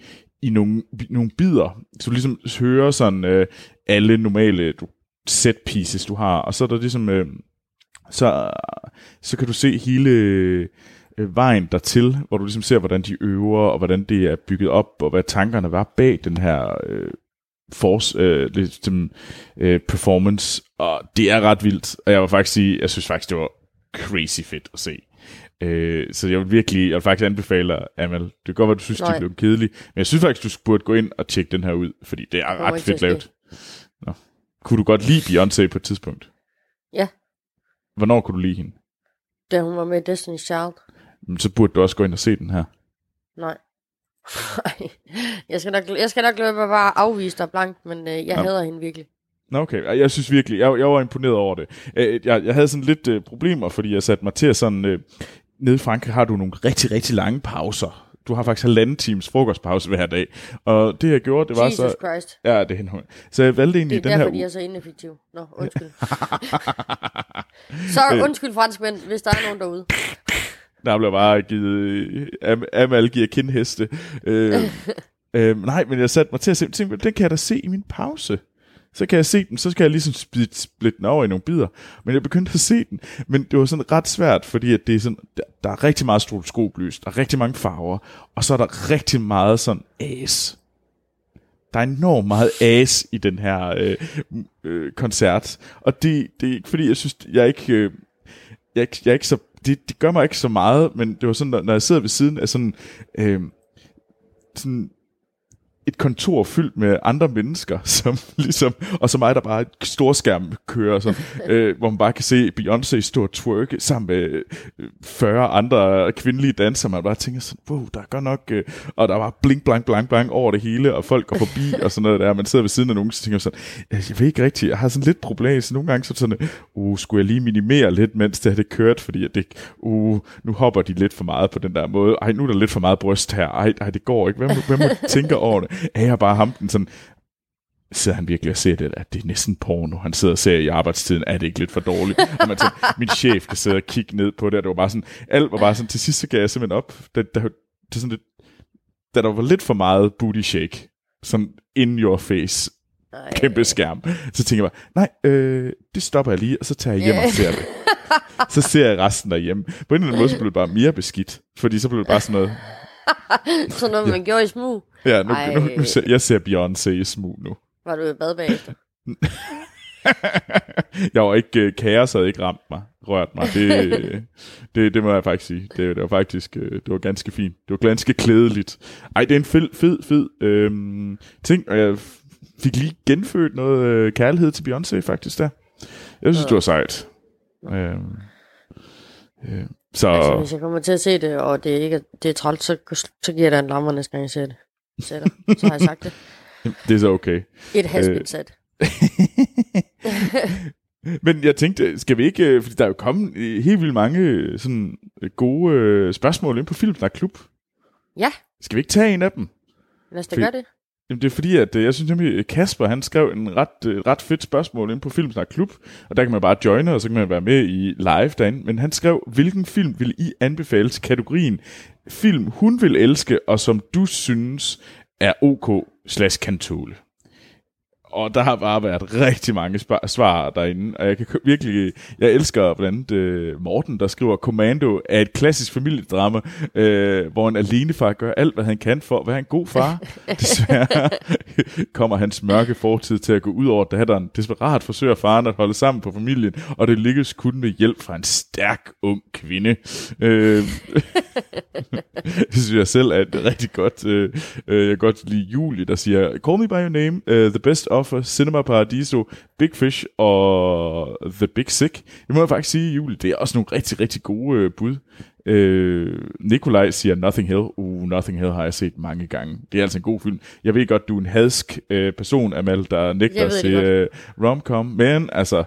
i nogle, nogle bidder, så du ligesom hører sådan øh, alle normale du, set pieces, du har, og så er der ligesom, øh, så, så kan du se hele øh, vejen dertil, hvor du ligesom ser, hvordan de øver, og hvordan det er bygget op, og hvad tankerne var bag den her øh, force, øh, ligesom, øh, performance, og det er ret vildt, og jeg vil faktisk sige, jeg synes faktisk, det var crazy fedt at se. Øh, så jeg vil virkelig, jeg vil faktisk anbefale dig, Amal. Det kan godt være, du synes, Nej. det blev kedeligt, men jeg synes faktisk, du burde gå ind og tjekke den her ud, fordi det er ret fedt lavet. Nå. Kunne du godt lide Beyoncé på et tidspunkt? Ja. Hvornår kunne du lide hende? Da hun var med i Destiny's Child. Men Så burde du også gå ind og se den her. Nej. Jeg skal nok, jeg skal nok lade være bare afvise dig blankt, men øh, jeg Ja. hader hende virkelig. Nå, okay. Jeg synes virkelig, jeg, jeg var imponeret over det. Øh, Jeg, jeg havde sådan lidt øh, problemer, fordi jeg satte mig til at sådan... Øh, nede i Frankrig har du nogle rigtig, rigtig lange pauser. Du har faktisk halvanden times frokostpause hver dag. Og det jeg gjorde, det var Jesus så... Christ. Ja, det er hende. Så jeg valgte egentlig Det er den derfor, her de er så ineffektive. Nå, undskyld. så Øh. undskyld franskmænd, hvis der er nogen derude. Der blev bare givet... Am, Amal giver kindheste. Øh, øh, nej, men jeg satte mig til at se, tænkte, den kan jeg da se i min pause. Så kan jeg se den, så skal jeg ligesom split, splitte den over i nogle bidder. Men jeg begyndte at se den, men det var sådan ret svært, fordi at det er sådan, der, der er rigtig meget stroboskoplys, der er rigtig mange farver, og så er der rigtig meget sådan as. Der er enormt meget as i den her øh, øh, koncert, og det, det er ikke fordi, jeg synes, jeg er ikke... Øh, jeg, er ikke- jeg er ikke så, det, det gør mig ikke så meget, men det var sådan, når, når jeg sidder ved siden af sådan, øh, sådan et kontor fyldt med andre mennesker, som ligesom, og så mig, der bare et storskærm kører, sådan, øh, hvor man bare kan se Beyoncé stå og twerke sammen med øh, 40 andre kvindelige dansere, man bare tænker sådan, wow, der er godt nok, øh, og der var blink, blank, blank, blank over det hele, og folk går forbi, og sådan noget der, man sidder ved siden af nogen, så tænker sådan, jeg, jeg ved ikke rigtigt, jeg har sådan lidt problem, så nogle gange så sådan, uh, skulle jeg lige minimere lidt, mens det her det kørte, fordi at det, uh, nu hopper de lidt for meget på den der måde, ej, nu er der lidt for meget bryst her, ej, ej det går ikke, hvem, hvem tænker over det, er jeg bare ham den sådan, sidder han virkelig og ser det, at det er næsten porno, han sidder og ser i arbejdstiden, er det ikke lidt for dårligt? Og man sådan, min chef kan sidde og kigge ned på det, og det var bare sådan, alt var bare sådan, til sidst så gav jeg simpelthen op, da, da, det sådan lidt, da der var lidt for meget booty shake, sådan in your face, Ej. kæmpe skærm, så tænker jeg bare, nej, øh, det stopper jeg lige, og så tager jeg hjem og ser det. Så ser jeg resten derhjemme. På en eller anden måde, så blev det bare mere beskidt, fordi så blev det bare sådan noget, Sådan noget, man gjorde i smug. Ja, nu, Ej. nu, nu ser, jeg ser Beyoncé i smug nu. Var du i bad bagefter? jeg var ikke, uh, kaos havde ikke ramt mig, rørt mig. Det, det, det må jeg faktisk sige. Det, det var faktisk, uh, det var ganske fint. Det var ganske klædeligt. Ej, det er en fed, fed, fed øhm, ting, og jeg fik lige genfødt noget øh, kærlighed til Beyoncé faktisk der. Jeg synes, Ja. det var sejt. Øhm, øh, så, Altså, hvis jeg kommer til at se det, og det ikke er, det er trælt, så, så giver jeg dig en lammer næste gang, jeg ser det. Sætter. Så har jeg sagt det. det er så okay. Et has Øh. been sat. Men jeg tænkte, skal vi ikke, øh, fordi der er jo kommet helt vildt mange øh, sådan gode spørgsmål ind på Filmsnak Klub. Ja, Skal vi ikke tage en af dem? lad os da gøre det. Jamen, det er fordi, at øh, jeg synes nemlig, øh, Kasper han skrev en ret, øh, ret fedt spørgsmål ind på Filmsnak Klub, og der kan man bare joine, og så kan man være med i live derinde. Men han skrev, hvilken film vil I anbefale til kategorien film, hun vil elske, og som du synes er ok slash kan tåle? Og der har bare været rigtig mange svar derinde, og jeg kan virkelig, jeg elsker blandt andet øh, Morten, der skriver, Commando er et klassisk familiedrama, øh, hvor en alenefar gør alt, hvad han kan for at være en god far. Desværre kommer hans mørke fortid til at gå ud over datteren. Desperat forsøger faren at holde sammen på familien, og det lykkes kun med hjælp fra en stærk ung kvinde. Øh, det synes jeg selv er et rigtig godt. Øh, øh, jeg kan godt lide Julie, der siger, Call me by your name, uh, The Best for Cinema Paradiso, Big Fish og The Big Sick. Det må jeg faktisk sige, Jul, det er også nogle rigtig, rigtig gode øh, bud. Øh, Nikolaj siger Nothing Hill. Uh, Nothing Hill har jeg set mange gange. Det er altså en god film. Jeg ved godt, du er en hadsk øh, person, Amal, der nægter at se øh, romcom, men altså,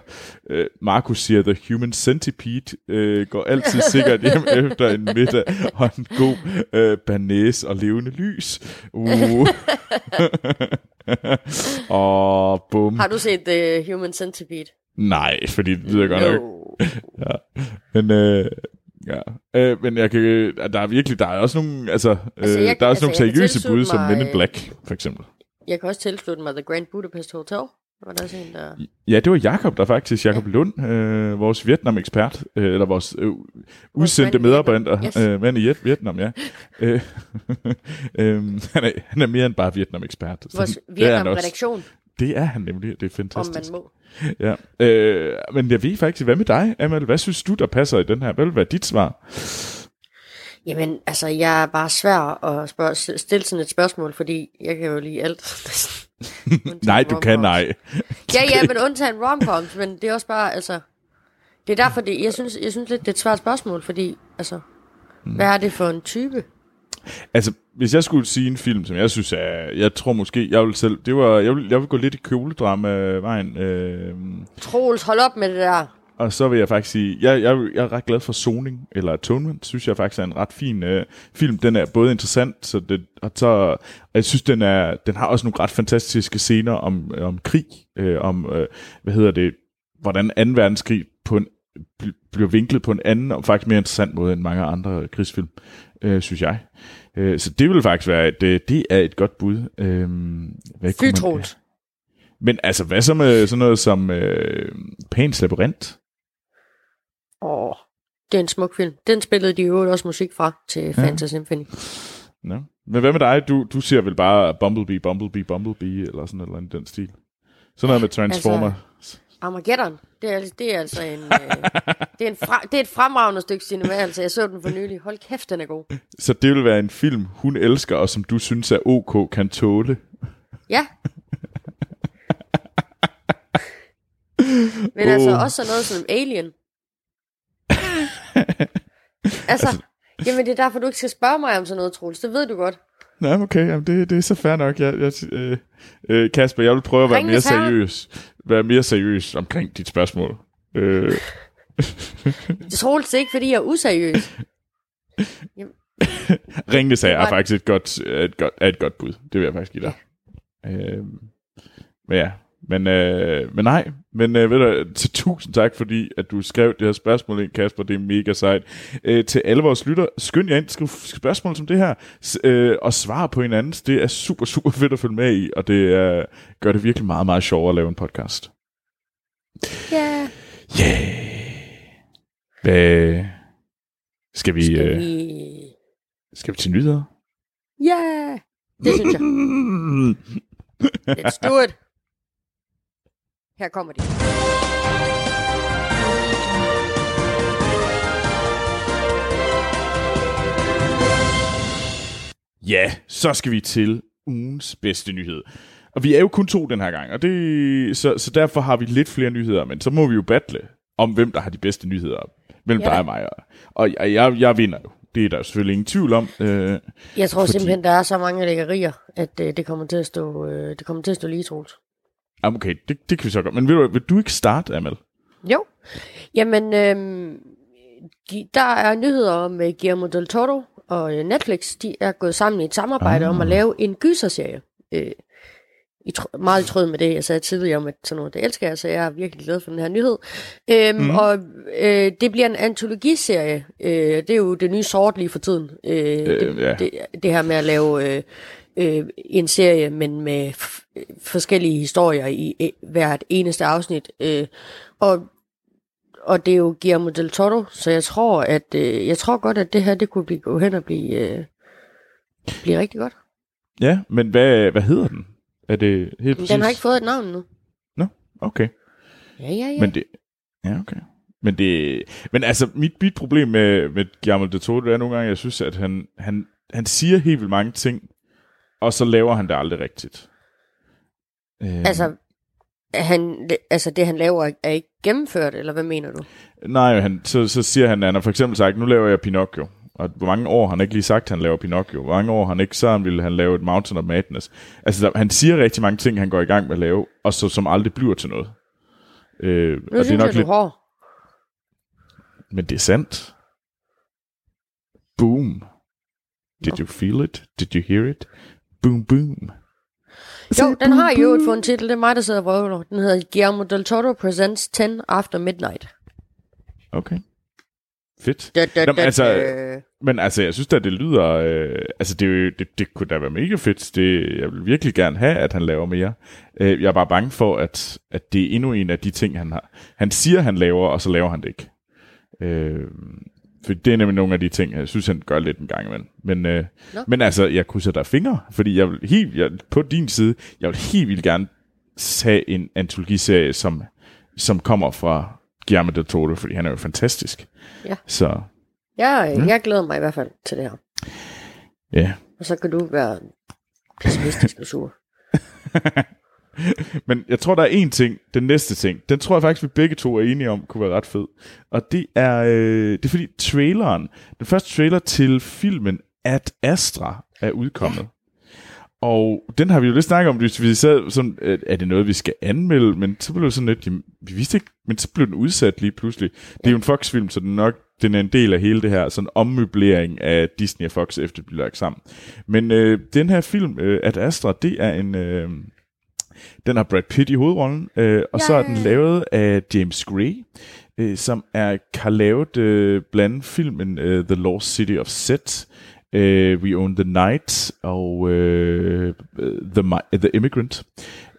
øh, Markus siger, The Human Centipede øh, går altid sikkert hjem efter en middag og en god øh, banæs og levende lys. Uh. og bum. Har du set The Human Centipede? Nej, fordi det lyder godt nok. No. Ja. Men, øh, ja. Øh, men jeg kan, der er virkelig, der er også nogle, altså, Altså, øh, jeg- der er også altså, nogle seriøse bud, som Men in øh, Black, for eksempel. Jeg kan også tilslutte mig The Grand Budapest Hotel. Var der også en, der... Ja, det var Jakob der faktisk, Jakob Lund, øh, vores Vietnam-ekspert, øh, eller vores øh, udsendte medarbejder. Yes. øh, mand i Viet- Vietnam, ja. øh, øh, han, er, han er mere end bare Vietnam-ekspert. Vores. Vietnam-redaktion, Det er han nemlig, det er om man fantastisk. må. Ja. Øh, men jeg ved faktisk, hvad med dig, Amal? Hvad synes du, der passer i den her? Hvad vil være dit svar? Jamen, altså, jeg er bare svær at spørge, stille sådan et spørgsmål, fordi jeg kan jo lide alt. Nej, du kan nej. Ja, ja, men undtagen romcoms, men det er også bare, altså... Det er derfor, det, jeg, synes, jeg synes lidt, det er et svært spørgsmål, fordi, altså... Hvad er det for en type? Altså, hvis jeg skulle sige en film, som jeg synes er... Jeg tror måske, jeg vil selv... Det var, jeg, vil, jeg vil gå lidt i kjoledrama-vejen. Øh, Troels, hold op med det der. og så vil jeg faktisk sige... Jeg, jeg, jeg er ret glad for Zoning, eller Atonement, synes jeg faktisk er en ret fin øh, film. Den er både interessant, så det, og, så, og jeg synes, den, er, den har også nogle ret fantastiske scener om, om krig, øh, om, øh, hvad hedder det, hvordan 2. verdenskrig bliver vinklet på en anden og faktisk mere interessant måde end mange andre krigsfilm, øh, synes jeg. Øh, så det vil faktisk være et, øh, det er et godt bud. Øh, hvad Fy, kunne man- Troels. Men altså, hvad så med sådan noget som øh, Pans Labyrinth? Åh, det er en smuk film. Den spillede de jo også musik fra til Fantasy Symphony. No. Men hvad med dig? Du, du ser vel bare Bumblebee, Bumblebee, Bumblebee, eller sådan noget i den stil. Sådan noget med Transformer. Altså... Armageddon, det er, det er altså en, øh, det, er en fra, det er et fremragende stykke cinema, altså jeg så den for nylig. Hold kæft, den er god. Så det vil være en film, hun elsker, og som du synes er ok, kan tåle. Ja. Men oh. altså også sådan noget som Alien. altså, jamen det er derfor, du ikke skal spørge mig om sådan noget, Troels. Det ved du godt. Nej, okay, jamen det, det er så fair nok. Jeg, jeg, øh, øh, Kasper, jeg vil prøve at være mere seriøs. Være mere seriøs omkring dit spørgsmål. Øh, Troels, ikke, fordi jeg er useriøs. Ringnes er faktisk et godt, et, godt, er et godt bud. Det vil jeg faktisk give dig. Øh, men ja, men, øh, men nej, men øh, ved du, til tusind tak, fordi at du skrev det her spørgsmål ind, Kasper, det er mega sejt. Øh, til alle vores lytter, skynd jer ind, skriv spørgsmål som det her, s- øh, og svar på hinanden. Det er super, super fedt at følge med i, og det er, gør det virkelig meget, meget sjovere at lave en podcast. Ja. Yeah! Hvad, skal vi, Skal øh, vi... skal vi til nyheder? Ja. Det synes jeg. Let's do it. Her kommer de. Ja, så skal vi til ugens bedste nyhed. Og vi er jo kun to den her gang, og det, så, så derfor har vi lidt flere nyheder, men så må vi jo battle om, hvem der har de bedste nyheder mellem Ja. dig og mig. Og, og jeg, jeg, jeg vinder jo. Det er der selvfølgelig ingen tvivl om. Øh, Jeg tror Fordi- simpelthen, der er så mange lækkerier, at øh, det kommer til at stå, øh, det kommer til at stå lige, Troels. Jamen, okay, det, det kan vi så godt. Men vil du, vil du ikke starte, Amal? Jo. Jamen, de, der er nyheder om uh, Guillermo del Toro og uh, Netflix. De er gået sammen i et samarbejde Ah. om at lave en gyserserie. Øh, i tr- meget i tråd med det, jeg sagde tidligere om, at sådan noget, det elsker jeg, så jeg er virkelig glad for den her nyhed. Øhm, mm. Og øh, det bliver en antologiserie. Øh, det er jo det nye sort lige for tiden. Øh, Øh, det, ja. det, det her med at lave øh, øh, en serie, men med forskellige historier i øh, hvert eneste afsnit. Øh, og og det er jo Guillermo del Toro, så jeg tror, at øh, jeg tror godt, at det her det kunne blive, gå hen og blive, øh, blive rigtig godt. Ja, men hvad, hvad hedder den? Er det helt præcis? den har ikke fået et navn nu. Nå, okay. Ja, ja, ja. Men det... Ja, okay. Men det... Men altså, mit, mit problem med, med Guillermo del Toro, det er nogle gange, jeg synes, at han, han, han siger helt vildt mange ting, og så laver han det aldrig rigtigt. Øh, Altså, han, altså det han laver er ikke gennemført, eller hvad mener du? Nej, han, så, så siger han, at han har for eksempel sagt, nu laver jeg Pinocchio. Og hvor mange år har han ikke lige sagt, at han laver Pinocchio? Hvor mange år har han ikke sagt, ville han lave et Mountain of Madness? Altså, der, han siger rigtig mange ting, han går i gang med at lave, og så, som aldrig bliver til noget. Øh, Nu og det er synes nok jeg, lidt, hård. men det er sandt. Boom. Did you feel it? Did you hear it? Boom, boom. Jo, den har jo et fået en titel, det er mig, der sidder og vrøvler. Den hedder Guillermo del Toro Presents 10 After Midnight. Okay. Fedt. Da, da, Nå, men altså, da. Men altså, jeg synes da, det lyder... Øh, altså, det, det, det kunne da være mega fedt. Det, jeg vil virkelig gerne have, at han laver mere. Øh, jeg er bare bange for, at, at det er endnu en af de ting, han har. Han siger, han laver, og så laver han det ikke. Øh, for det er nemlig nogle af de ting, jeg synes, han gør lidt en gang imellem. Men, øh, Nå. men altså, jeg krydser der fingre, fordi jeg vil helt, jeg, på din side, jeg vil helt vildt gerne have en antologiserie, som, som kommer fra Guillermo del Toro, fordi han er jo fantastisk. Ja. Så Jeg, mm. jeg glæder mig i hvert fald til det her. Ja. Og så kan du være pessimistisk og sur. Men jeg tror, der er en ting, den næste ting, den tror jeg faktisk, vi begge to er enige om, kunne være ret fed. Og det er, øh, det er fordi traileren, den første trailer til filmen Ad Astra er udkommet. Ja. Og den har vi jo lidt snakket om, hvis vi sad sådan, øh, er det noget, vi skal anmelde? Men så blev det sådan lidt, jamen, vi vidste ikke, men så blev den udsat lige pludselig. Det er jo en Fox-film, så den nok den er en del af hele det her sådan ommøblering af Disney og Fox, efter det bliver lagt sammen. Men øh, den her film, øh, Ad Astra, det er en... Øh, den har Brad Pitt i hovedrollen, øh, og yeah. så er den lavet af James Gray, øh, som er, har lavet øh, blandt filmen øh, The Lost City of Set, øh, We Own the Night og øh, the, the Immigrant.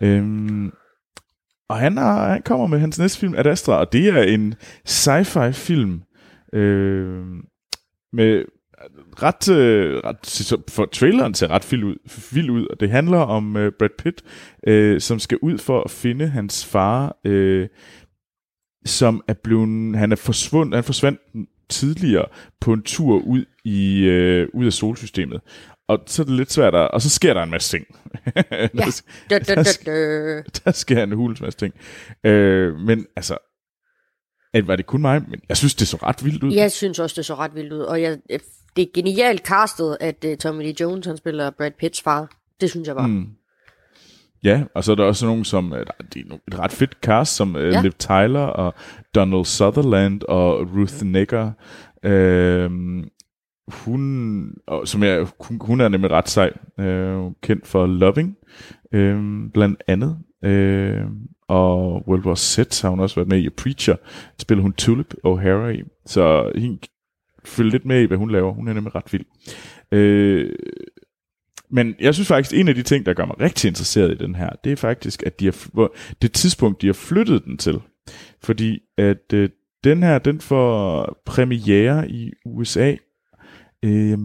Øh, og han, har, han kommer med hans næste film, Ad Astra, og det er en sci-fi film øh, med ret, øh, ret for traileren ser ret vild ud, vild ud og det handler om øh, Brad Pitt, øh, som skal ud for at finde hans far, øh, som er blevet, han er forsvundet, han forsvandt tidligere på en tur ud i øh, ud af solsystemet. Og så er det lidt svært at, og så sker der en masse ting. ja. der, der, der sker en hulens masse ting. Øh, men altså, at var det kun mig, men jeg synes, det så ret vildt ud. Jeg synes også, det så ret vildt ud, og jeg, det er genialt castet, at uh, Tommy Lee Jones, han spiller Brad Pitts far. Det synes jeg var. Mm. Ja, og så er der også nogen som, det er et ret fedt cast, som uh, ja. Liv Tyler og Donald Sutherland og Ruth Negger. Uh, hun, og, som jeg, hun, hun er nemlig ret sej, uh, kendt for Loving, uh, blandt andet. Uh, og World War Z har hun også været med i. Preacher spiller hun Tulip O'Hara i. Så hende følg lidt med i, hvad hun laver. Hun er nemlig ret vild. Øh, men jeg synes faktisk, en af de ting, der gør mig rigtig interesseret i den her, det er faktisk, at de har, det tidspunkt, de har flyttet den til. Fordi at øh, den her, den får premiere i USA. Øh,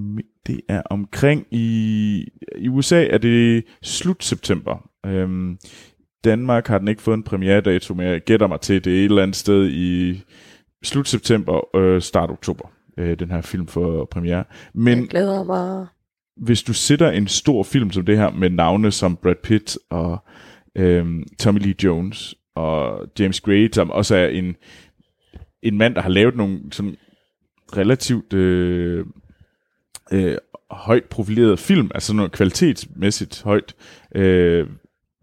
det er omkring i, i USA er det slut september. Øh, Danmark har den ikke fået en premiere-dato, men jeg gætter mig til, det er et eller andet sted i slut september, øh, start oktober øh, den her film for premiere. Men jeg glæder mig. Hvis du sætter en stor film som det her, med navne som Brad Pitt og øh, Tommy Lee Jones og James Gray, som også er en, en mand, der har lavet nogle sådan relativt øh, øh, højt profileret film, altså noget kvalitetsmæssigt højt øh,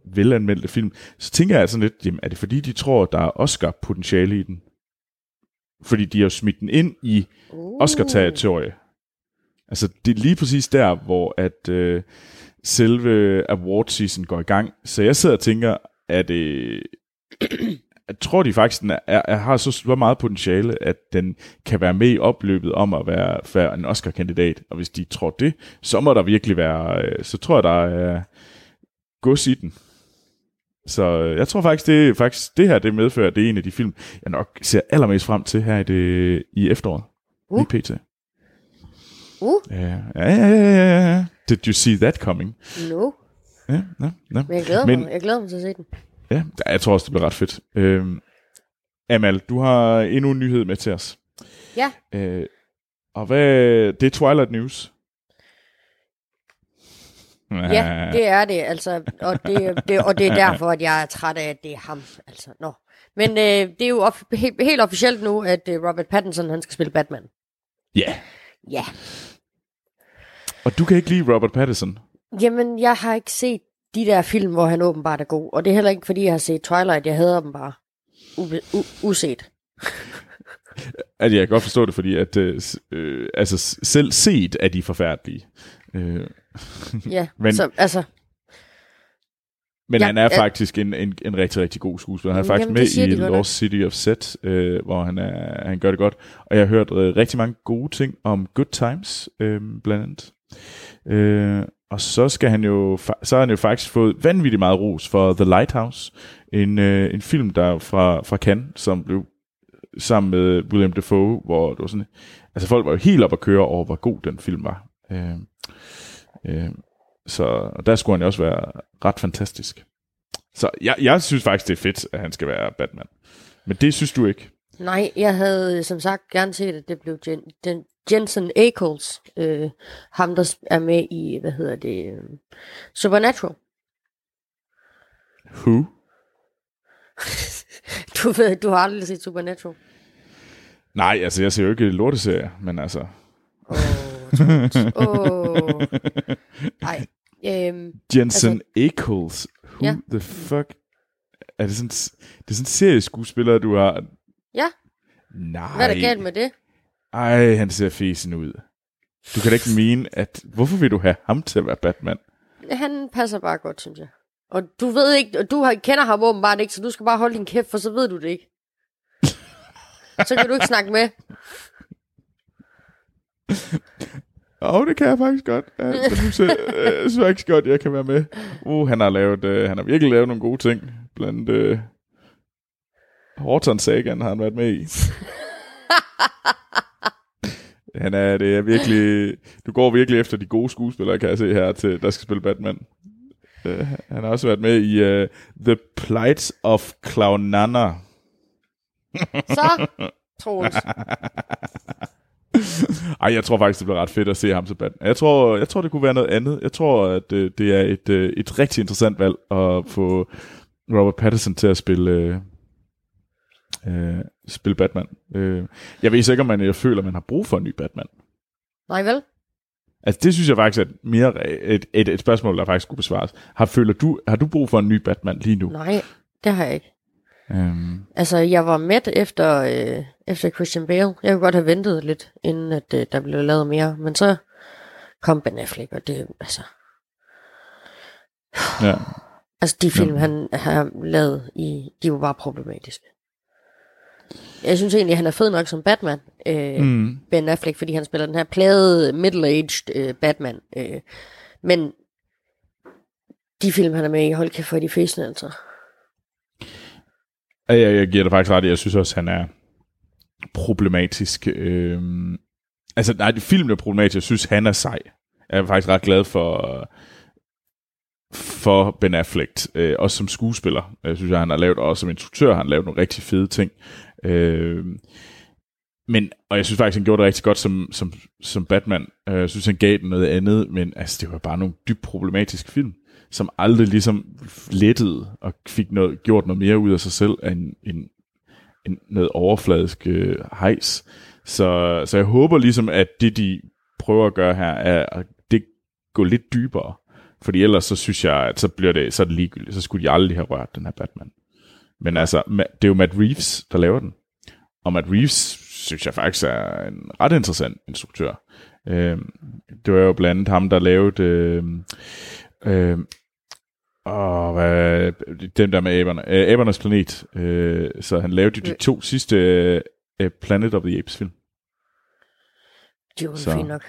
velanmeldte film, så tænker jeg sådan lidt, jamen, er det fordi, de tror, der er Oscar-potentiale i den? Fordi de har smidt den ind i Oscar-territoriet. Altså, det er lige præcis der, hvor at øh, selve award season går i gang. Så jeg sidder og tænker, at øh, jeg tror de faktisk, den er, er, har så, så meget potentiale, at den kan være med i opløbet om at være, være en Oscar-kandidat. Og hvis de tror det, så må der virkelig være, øh, så tror jeg, der er gods i den. Så øh, jeg tror faktisk, det, faktisk, det her det medfører, at det er en af de film, jeg nok ser allermest frem til her i, det, i efteråret. Uh. Lige pt. Uh. Ja, ja, ja, ja, ja. Did you see that coming? No. Ja, ja, ja. Men jeg glæder, Men, mig, jeg glæder mig til at se den. Ja, jeg tror også, det bliver ret fedt. Øhm, Amal, du har endnu en nyhed med til os. Ja. Øh, og hvad, det er Twilight News. Ja, det er det, altså, og det, det, og det er derfor, at jeg er træt af, at det er ham, altså, nå. Men øh, det er jo of- helt, helt officielt nu, at øh, Robert Pattinson, han skal spille Batman. Ja. Yeah. Ja. Og du kan ikke lide Robert Pattinson? Jamen, jeg har ikke set de der film, hvor han åbenbart er god, og det er heller ikke, fordi jeg har set Twilight, jeg hader dem bare. U- u- uset. at jeg kan godt forstå det, fordi at, øh, øh, altså, selv set er de forfærdelige. Øh, ja, men, så, altså... Men ja, han er ja, faktisk en, en, en rigtig, rigtig god skuespiller. Han er faktisk Jamen, med i Lost City of Set, øh, hvor han, er, han gør det godt. Og jeg har hørt øh, rigtig mange gode ting om Good Times, øh, blandt andet. Øh, og så skal han jo, så har han jo faktisk fået vanvittigt meget ros for The Lighthouse, en, øh, en film der fra, fra Cannes, som blev sammen med William Dafoe, hvor det var sådan, altså folk var jo helt op at køre over, hvor god den film var. Øh, øh, så der skulle han jo også være ret fantastisk. Så jeg, jeg synes faktisk, det er fedt, at han skal være Batman. Men det synes du ikke? Nej, jeg havde som sagt gerne set, at det blev Jen, den Jensen Ackles, øh, ham der er med i, hvad hedder det, øh, Supernatural. Who? Du ved, du har aldrig set Supernatural. Nej, altså jeg ser jo ikke lorteserier, men altså... Åh, oh. Ej, øhm, Jensen altså, Ackles. Who Ja. the fuck? Er det sådan, det er sådan en serieskuespiller, du har? Ja. Nej. hvad er der galt med det? Ej, han ser fesen ud. Du kan da ikke mene, at... Hvorfor vil du have ham til at være Batman? Han passer bare godt, synes jeg. Og du ved ikke, og du kender ham åbenbart ikke, så du skal bare holde din kæft, for så ved du det ikke. så kan du ikke snakke med. Åh, oh, det kan jeg faktisk godt. Ja, men nu ser, øh, jeg synes faktisk godt, jeg kan være med. Uh, han har lavet, øh, han har virkelig lavet nogle gode ting. Blandt øh, Horton Sagan har han været med i. han er, det er virkelig, du går virkelig efter de gode skuespillere, kan jeg se her, til, der skal spille Batman. Uh, han har også været med i uh, The Plight of Clownana. Så, Troels. Ej, jeg tror faktisk, det bliver ret fedt at se ham som Batman. Jeg tror, jeg tror det kunne være noget andet. Jeg tror, at øh, det er et, øh, et rigtig interessant valg at få Robert Pattinson til at spille, øh, øh, spille Batman. Øh, jeg ved ikke, om man jeg føler, at man har brug for en ny Batman. Nej vel? Altså, det synes jeg faktisk er mere, et, et, et spørgsmål, der faktisk skulle besvares. Har, føler du, har du brug for en ny Batman lige nu? Nej, det har jeg ikke. Øhm, Altså, jeg var med efter, øh, efter Christian Bale. Jeg kunne godt have ventet lidt, inden at, øh, der blev lavet mere. Men så kom Ben Affleck, og det, altså... ja. Altså, de film, han har lavet, i, de var bare problematiske. Jeg synes egentlig, han er fed nok som Batman, øh, mm. Ben Affleck, fordi han spiller den her plade, middle-aged øh, Batman. Øh. Men de film, han er med i, hold kæft for de fæsende, altså. Ja, jeg, jeg giver dig faktisk ret. Jeg synes også, han er problematisk. Øhm, altså, nej, filmen er problematisk. Jeg synes, han er sej. Jeg er faktisk ret glad for, for Ben Affleck. Øh, også som skuespiller. Jeg synes, jeg, han har lavet, også som instruktør, han har lavet nogle rigtig fede ting. Øh, men, og jeg synes faktisk, han gjorde det rigtig godt som, som, som Batman. Øh, Jeg synes, han gav den noget andet, men altså, det var bare nogle dybt problematiske film, som aldrig ligesom lettede og fik noget, gjort noget mere ud af sig selv end, end, end noget overfladisk øh, hejs. Så, så jeg håber ligesom, at det, de prøver at gøre her, er at det gå lidt dybere. Fordi ellers så synes jeg, at så bliver det, så er det ligegyldigt. Så skulle de aldrig have rørt den her Batman. Men altså, det er jo Matt Reeves, der laver den. Og Matt Reeves synes jeg faktisk er en ret interessant instruktør. Øh, det var jo blandt andet ham, der lavede... Øh, øh, Åh, hvad, den der med æberne. Øh, æbernes planet. Øh, så han lavede jo de to sidste øh, Planet of the Apes film. De var Så. fint nok.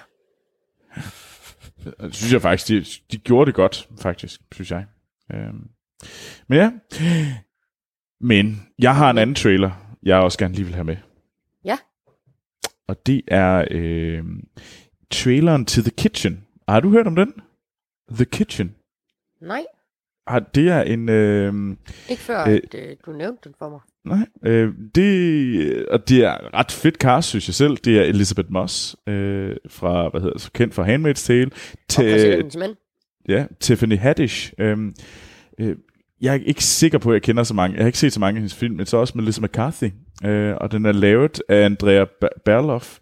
Det synes jeg faktisk, de, de gjorde det godt, faktisk, synes jeg. Øhm. Men ja. Men jeg har en anden trailer, jeg også gerne lige vil have med. Ja. Og det er øh, traileren til The Kitchen. Har du hørt om den? The Kitchen. Nej, Har, det er en... Øh, ikke før, Øh. at øh, du nævnte den for mig. Nej, øh, det, og det er ret fedt cast, synes jeg selv. Det er Elizabeth Moss, øh, fra, hvad hedder så kendt fra Handmaid's Tale, Og til, mænd. ja, Tiffany Haddish. Øh, øh, jeg er ikke sikker på, at jeg kender så mange. Jeg har ikke set så mange af hendes film, men så også med Melissa McCarthy. Øh, og den er lavet af Andrea Berloff,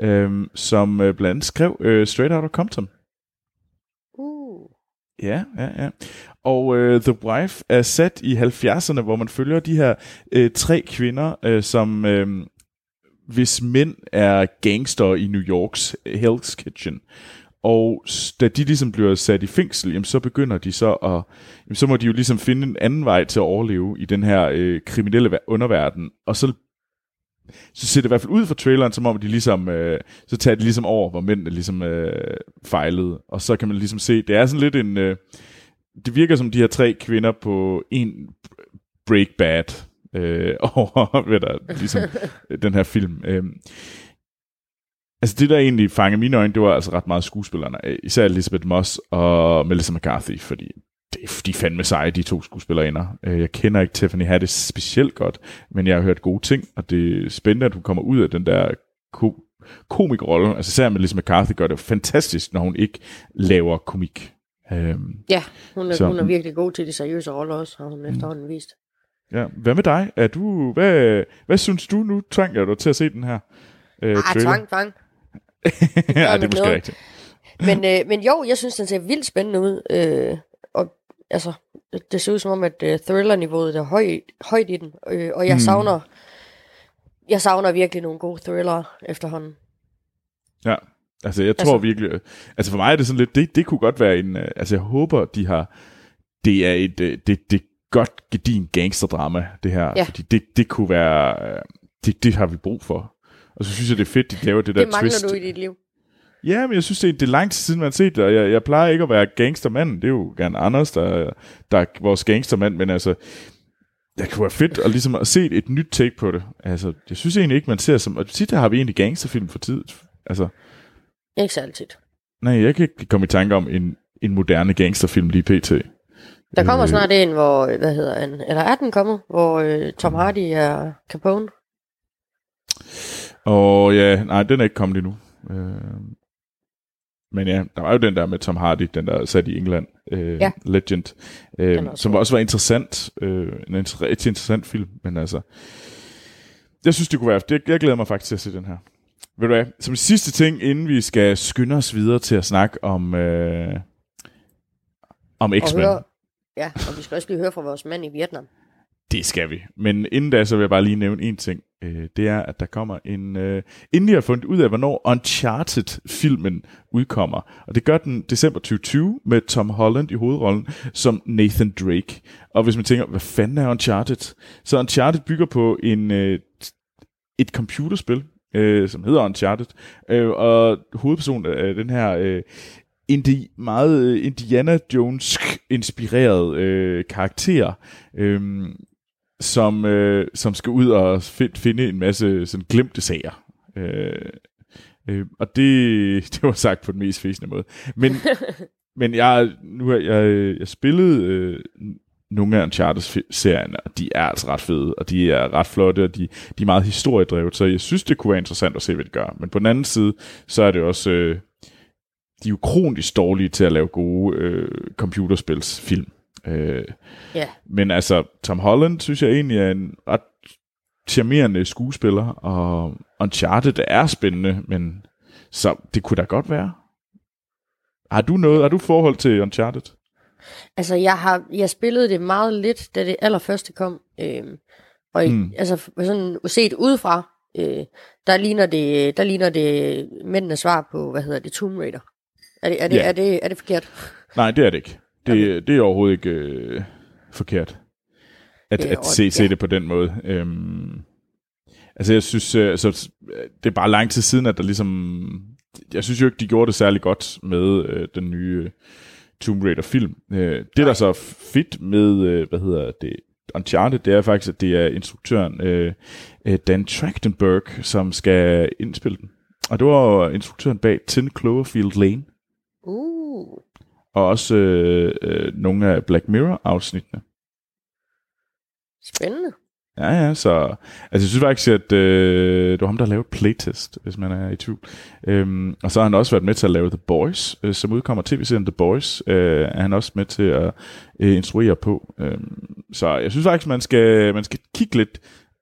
øh, som øh, blandt andet skrev øh, Straight Outta Compton. Uh. Ja, ja, ja. Og uh, The Wife er sat i 70'erne, hvor man følger de her uh, tre kvinder, uh, som uh, hvis mænd er gangster i New Yorks Hell's Kitchen. Og da de ligesom bliver sat i fængsel, jamen, så begynder de så at, jamen, så må de jo ligesom finde en anden vej til at overleve i den her øh, kriminelle underverden. Og så, så ser det i hvert fald ud fra traileren, som om de ligesom, øh, så tager de ligesom over, hvor mændene ligesom øh, fejlede. Og så kan man ligesom se, det er sådan lidt en, øh, det virker som de her tre kvinder på en break bad øh, over hvad der, ligesom, den her film. Øh, altså det, der egentlig fangede mine øjne, det var altså ret meget skuespillerne. øh, Især Elizabeth Moss og Melissa McCarthy, fordi det, de er fandme seje, de to skuespillerinder. Øh, Jeg kender ikke Tiffany Haddish specielt godt, men jeg har hørt gode ting, og det er spændende, at hun kommer ud af den der ko- komikerrolle. Altså især med Lisa McCarthy gør det fantastisk, når hun ikke laver komik. Øhm, Ja, hun er, Så- hun er virkelig god til de seriøse roller også, har hun efterhånden vist. ja. Hvad med dig? Er du, hvad, hvad synes du nu? Tvang jeg dig til at se den her? Øh, Ah, trailer? tvang, tvang. ja, det er måske noget. rigtigt. Men, øh, men jo, jeg synes, den ser vildt spændende ud. Øh, og altså, det ser ud som om, at øh, thriller-niveauet er højt, højt i den. Øh, og jeg Mm. savner jeg savner virkelig nogle gode thrillere efterhånden. Ja, altså jeg tror Altså- virkelig, øh, altså for mig er det sådan lidt, det, det kunne godt være en, øh, altså jeg håber, de har, det er et, øh, det, det godt gedin gangsterdrama, det her, Ja. fordi det, det kunne være, det, det har vi brug for. Og så synes jeg, det er fedt, de laver det der Det mangler twist. du i dit liv. Ja, men jeg synes, det er, det er lang tid siden, man har set det, og jeg, jeg plejer ikke at være gangstermand. Det er jo gerne Anders, der, der er vores gangstermand, men altså, det kunne være fedt at, ligesom at se et nyt take på det. Altså, jeg synes egentlig ikke, man ser som... Og tit har vi egentlig gangsterfilm for tid. Altså, Ikke så altid. nej, jeg kan ikke komme i tanke om en, en moderne gangsterfilm lige pt. Der kommer Øh. snart en, hvor, hvad hedder han, eller er den kommet, hvor øh, Tom Hardy er Capone. Og ja, nej, den er ikke kommet endnu. Øh, men ja, der var jo den der med Tom Hardy, den der sat i England, øh, Ja. Legend, øh, som også var interessant, øh, en inter- interessant film, men altså, jeg synes, det kunne være, det, jeg glæder mig faktisk til at se den her. Ved du hvad, som sidste ting, inden vi skal skynde os videre til at snakke om, øh, om X-Men. ja, og vi skal også lige høre fra vores mand i Vietnam. Det skal vi. Men inden da, så vil jeg bare lige nævne en ting. Øh, det er, at der kommer en... Øh, inden jeg har fundet ud af, hvornår Uncharted-filmen udkommer. Og det gør den december 2020 med Tom Holland i hovedrollen som Nathan Drake. Og hvis man tænker, hvad fanden er Uncharted? Så Uncharted bygger på en, øh, et computerspil, øh, som hedder Uncharted. Øh, og hovedpersonen af den her... Øh, indi, meget øh, Indiana Jones-inspireret øh, karakter, øh, som, øh, som skal ud og find, finde en masse sådan glemte sager. Øh, øh, og det, det var sagt på den mest fæsende måde. Men, men jeg, nu har jeg, jeg spillede øh, nogle af Uncharted-serierne, og de er altså ret fede, og de er ret flotte, og de, de er meget historiedrevet, så jeg synes, det kunne være interessant at se, hvad de gør. Men på den anden side, så er det også... Øh, de er jo kronisk dårlige til at lave gode øh, computerspilsfilm. Øh, Ja, men altså, Tom Holland synes jeg egentlig er en ret charmerende skuespiller, og Uncharted er spændende, men så det kunne da godt være. Har du noget, har du forhold til Uncharted? Altså jeg har jeg spillede det meget lidt, da det allerførste kom. Øhm, og Mm. altså sådan set udefra, øh, der ligner det, der ligner det mændenes svar på, hvad hedder det, Tomb Raider. Er det, er det, Ja. er det, er det forkert? Nej, det er det ikke. Det, okay. det er overhovedet ikke øh, forkert at, Det at se, også- se ja. det på den måde. Øhm, altså jeg synes, øh, altså, det er bare lang tid siden, at der ligesom... Jeg synes jo ikke, de gjorde det særlig godt med øh, den nye øh, Tomb Raider-film. Øh, det, der så er fedt med, øh, hvad hedder det, Uncharted, det er faktisk, at det er instruktøren øh, øh, Dan Trachtenberg, som skal indspille den. Og det var instruktøren bag 10 Cloverfield Lane Uh, og også øh, øh, nogle af Black Mirror-afsnittene. spændende. Ja, ja, så... Altså, jeg synes faktisk, at øh, det var ham, der lavede Playtest, hvis man er i tvivl. Øhm, og så har han også været med til at lave The Boys, øh, som udkommer tv-serien The Boys, øh, er han også med til at øh, instruere på. Øhm, så jeg synes faktisk, man skal, man skal kigge lidt.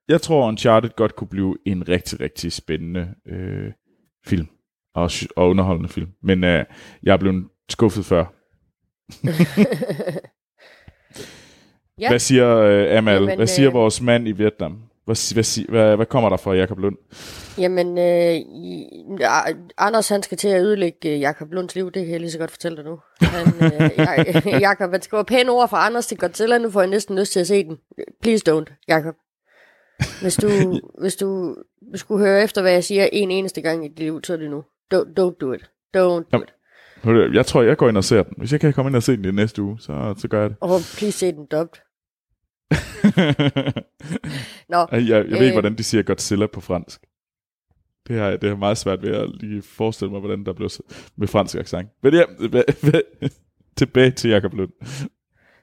Jeg tror, Uncharted godt kunne blive en rigtig, rigtig spændende øh, film. Og, og underholdende film. Men øh, jeg er blevet skuffet før. Ja. Hvad siger øh, Amal? Jamen, hvad siger øh, vores mand i Vietnam? Hvad, hvad, hvad, hvad kommer der fra Jakob Lund? Jamen, øh, Anders han skal til at ødelægge øh, Jakob Lunds liv, det kan jeg lige så godt fortælle dig nu. Han, øh, Jakob, han skriver pæne ord fra Anders til Godzilla, nu får jeg næsten lyst til at se den. Please don't, Jakob. Hvis du, hvis du skulle høre efter, hvad jeg siger en eneste gang i dit liv, så er det nu. Don't, don't do it. Don't do Jamen. it. Jeg tror, jeg går ind og ser den. Hvis jeg kan komme ind og se den i næste uge, så, så gør jeg det. Oh, please se den dubbed. Nå, jeg, jeg ved ikke, Øh. hvordan de siger Godzilla på fransk. Det har det er meget svært ved at lige forestille mig, hvordan der blev med fransk accent. Men ja, tilbage til Jakob Lund.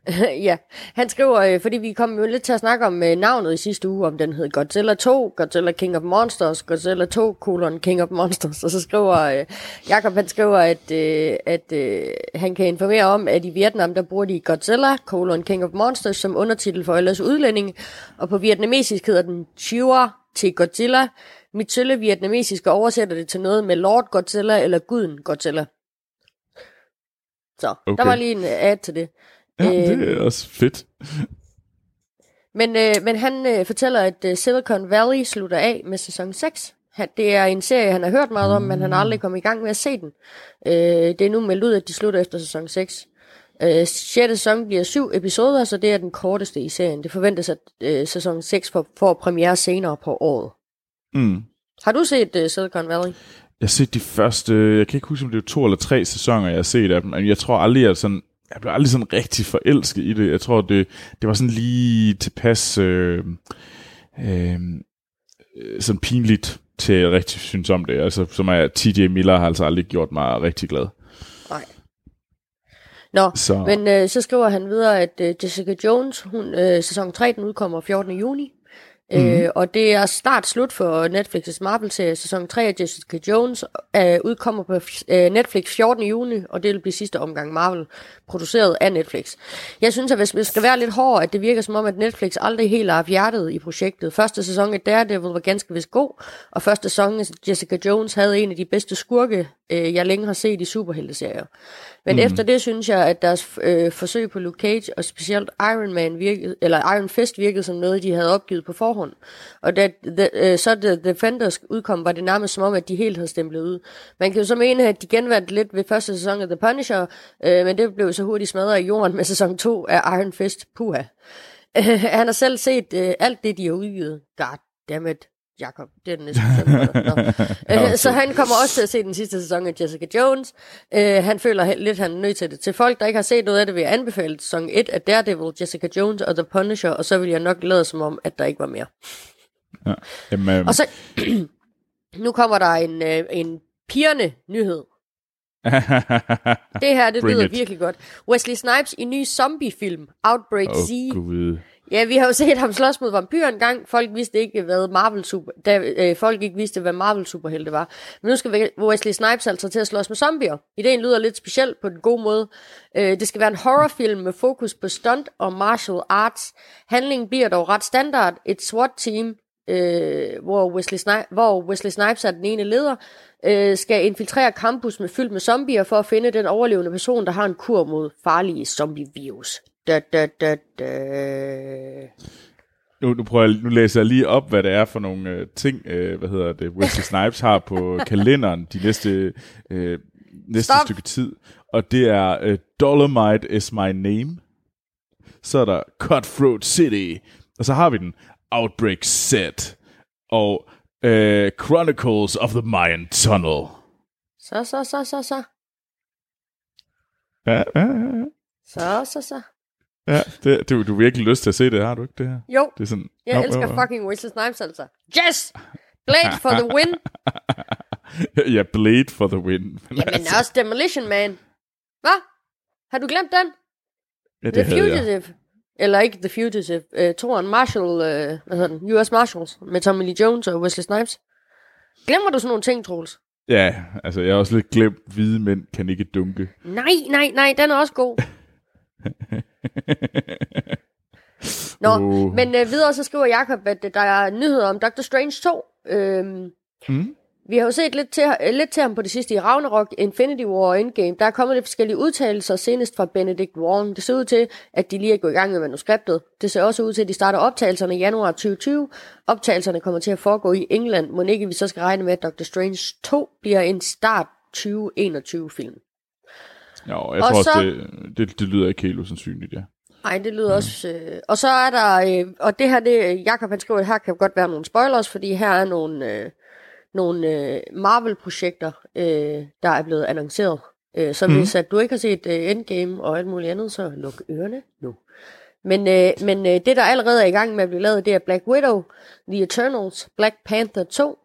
ja, han skriver, øh, fordi vi kom jo lidt til at snakke om øh, navnet i sidste uge, om den hed Godzilla 2, Godzilla King of Monsters, Godzilla 2, colon King of Monsters, og så skriver øh, Jakob, han skriver, at, øh, at øh, han kan informere om, at i Vietnam, der bruger de Godzilla, colon King of Monsters, som undertitel for ellers udlændinge, og på vietnamesisk hedder den Chua til Godzilla. Mit sølle vietnamesiske oversætter det til noget med Lord Godzilla eller Guden Godzilla. Så, okay. der var lige en ad til det. Ja, det Øhm. er også fedt. Men, øh, men han øh, fortæller, at øh, Silicon Valley slutter af med sæson 6. Han, det er en serie, han har hørt meget om, men han har aldrig kommet i gang med at se den. Øh, det er nu meldt ud, at de slutter efter sæson 6. Øh, 6. sæson bliver syv episoder, så det er den korteste i serien. Det forventes, at øh, sæson 6 får, får premiere senere på året. Mm. Har du set øh, Silicon Valley? Jeg har set de første, jeg kan ikke huske, om det er to eller tre sæsoner, jeg har set af dem, men jeg tror aldrig, at sådan, jeg blev aldrig sådan rigtig forelsket i det. Jeg tror, det, det var sådan lige tilpas øh, øh, sådan pinligt til at rigtig synes om det. Altså, som er TJ Miller har altså aldrig gjort mig rigtig glad. Nej. Nå, Så Men øh, så skriver han videre, at øh, Jessica Jones, hun, øh, sæson 3, den udkommer 14. juni. Mm. Øh, og det er snart slut for Netflix' Marvel-serie. Sæson 3 af Jessica Jones øh, udkommer på øh, Netflix 14. juni, og det vil blive sidste omgang Marvel, produceret af Netflix. Jeg synes, at hvis man skal være lidt hård, at det virker som om, at Netflix aldrig helt har haft hjertet i projektet. Første sæson af Daredevil var ganske vist god, og første sæson af Jessica Jones havde en af de bedste skurke, øh, jeg længe har set i superhelteserier. Men mm. efter det synes jeg, at deres øh, forsøg på Luke Cage og specielt Iron Man virkede, eller Iron Fist virkede som noget, de havde opgivet på forhånd. Og da the, øh, så The Defenders udkom, var det nærmest som om, at de helt havde stemplet ud. Man kan jo så mene, at de genvandt lidt ved første sæson af The Punisher, øh, men det blev så hurtigt smadret i jorden med sæson 2 af Iron Fist. Puha. Øh, han har selv set øh, alt det, de har udgivet. God damn it. Jakob, det er den næste. Øh, Så han kommer også til at se den sidste sæson af Jessica Jones. Øh, han føler lidt, han er nødt til det. Til folk, der ikke har set noget af det, vil jeg anbefale sæson 1 af Daredevil, Jessica Jones og The Punisher, og så vil jeg nok lade som om, at der ikke var mere. ja. Jamen, øh, Og så, nu kommer der en, øh, en pigerne nyhed. Det her, det Bring lyder it. virkelig godt. Wesley Snipes i ny zombiefilm, Outbreak Åh, Z. gud. Ja, vi har jo set ham slås mod vampyrer en gang. Folk vidste ikke, hvad Marvel super, da, øh, folk ikke vidste, hvad Marvel superhelte var. Men nu skal vi- Wesley Snipes altså til at slås med zombier. Ideen lyder lidt speciel på den gode måde. Øh, det skal være en horrorfilm med fokus på stunt og martial arts. Handlingen bliver dog ret standard. Et SWAT-team, øh, hvor, Wesley Snipes, hvor Wesley Snipes er den ene leder, øh, skal infiltrere campus med fyldt med zombier for at finde den overlevende person, der har en kur mod farlige zombie-virus. Da, da, da, da. Nu, nu, prøver jeg, nu læser jeg lige op, hvad det er for nogle øh, ting, øh, hvad hedder det, Wesley Snipes har på kalenderen de næste, øh, næste Stop. stykke tid. Og det er øh, Dolomite is my name. Så er der Cutthroat City. Og så har vi den Outbreak Set. Og øh, Chronicles of the Mayan Tunnel. Så, så, så, så, så. Ja, ja, ja. Så, så, så. Ja det, du, du har virkelig lyst til at se det, har du ikke det her? Jo, Det er sådan, jeg Nå, elsker nå, nå. fucking Wesley Snipes altså. Yes! Blade for the win. ja, Blade for the win. Men Jamen også Demolition Man. Hvad? Har du glemt den? ja, The det jeg. Fugitive. Eller ikke The Fugitive. Uh, Toren Marshall, uh, hvad hedder den? US Marshals. Med Tommy Lee Jones og Wesley Snipes. Glemmer du sådan nogle ting, Troels? Ja, altså jeg har også lidt glemt, hvide mænd kan ikke dunke. Nej, nej, nej, den er også god. Nå, Uh. men øh, videre så skriver Jacob, at øh, der er nyheder om Doctor Strange 2. Øhm, Mm. Vi har jo set lidt til, øh, lidt til ham på det sidste i Ragnarok, Infinity War og Endgame. Der er kommet lidt forskellige udtalelser, senest fra Benedict Wong. Det ser ud til, at de lige er gået i gang med manuskriptet. Det ser også ud til, at de starter optagelserne i januar 2020. Optagelserne kommer til at foregå i England. Må ikke vi så skal regne med, at Doctor Strange 2 bliver en start 2021 Jo, jeg Og tror også, så- det, det, det lyder ikke helt usandsynligt, ja. Nej, det lyder også... Øh, og så er der... Øh, og det her, det, Jacob han skriver, at her kan godt være nogle spoilers, fordi her er nogle, øh, nogle øh, Marvel-projekter, øh, der er blevet annonceret. Øh, så hvis at du ikke har set øh, Endgame og alt muligt andet, så luk ørerne nu. Men, øh, men øh, det, der allerede er i gang med at blive lavet, det er Black Widow, The Eternals, Black Panther 2,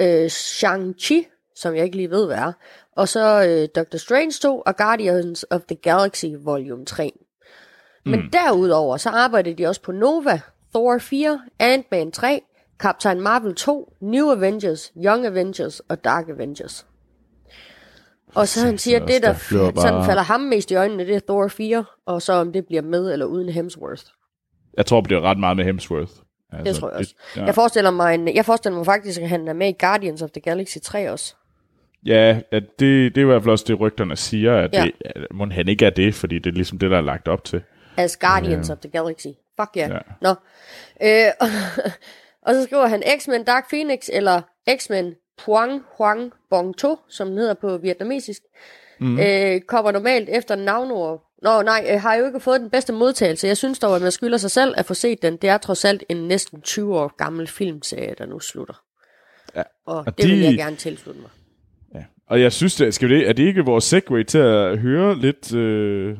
øh, Shang-Chi, som jeg ikke lige ved, hvad er, og så øh, Doctor Strange 2 og Guardians of the Galaxy Volume 3. Men derudover, så arbejdede de også på Nova, Thor 4, Ant-Man 3, Captain Marvel 2, New Avengers, Young Avengers og Dark Avengers. Og så han siger, at det, der sådan bare- falder ham mest i øjnene, det er Thor 4, og så om det bliver med eller uden Hemsworth. Jeg tror, det bliver ret meget med Hemsworth. Altså, Det tror jeg også. ja. Jeg forestiller mig, en, jeg forestiller mig faktisk, at han er med i Guardians of the Galaxy 3 også. Ja, at det, det er i hvert fald også det, rygterne siger, at, Ja. det, at må han ikke er det, fordi det er ligesom det, der er lagt op til. As Guardians of the Galaxy. Fuck yeah. Ja. Nå. Øh, og, og så skriver han X-Men Dark Phoenix, eller X-Men Puang Huang Bong To, som den hedder på vietnamesisk. Mm. Øh, kommer normalt efter navnord. Nå nej, øh, har jo ikke fået den bedste modtagelse. Jeg synes dog, at man skylder sig selv at få set den. Det er trods alt en næsten 20 år gammel filmserie, der nu slutter. Ja. Og, Og det vil de- jeg gerne tilslutte mig. Ja. Og jeg synes, det, skal vi det, er det ikke vores segue til at høre lidt, øh,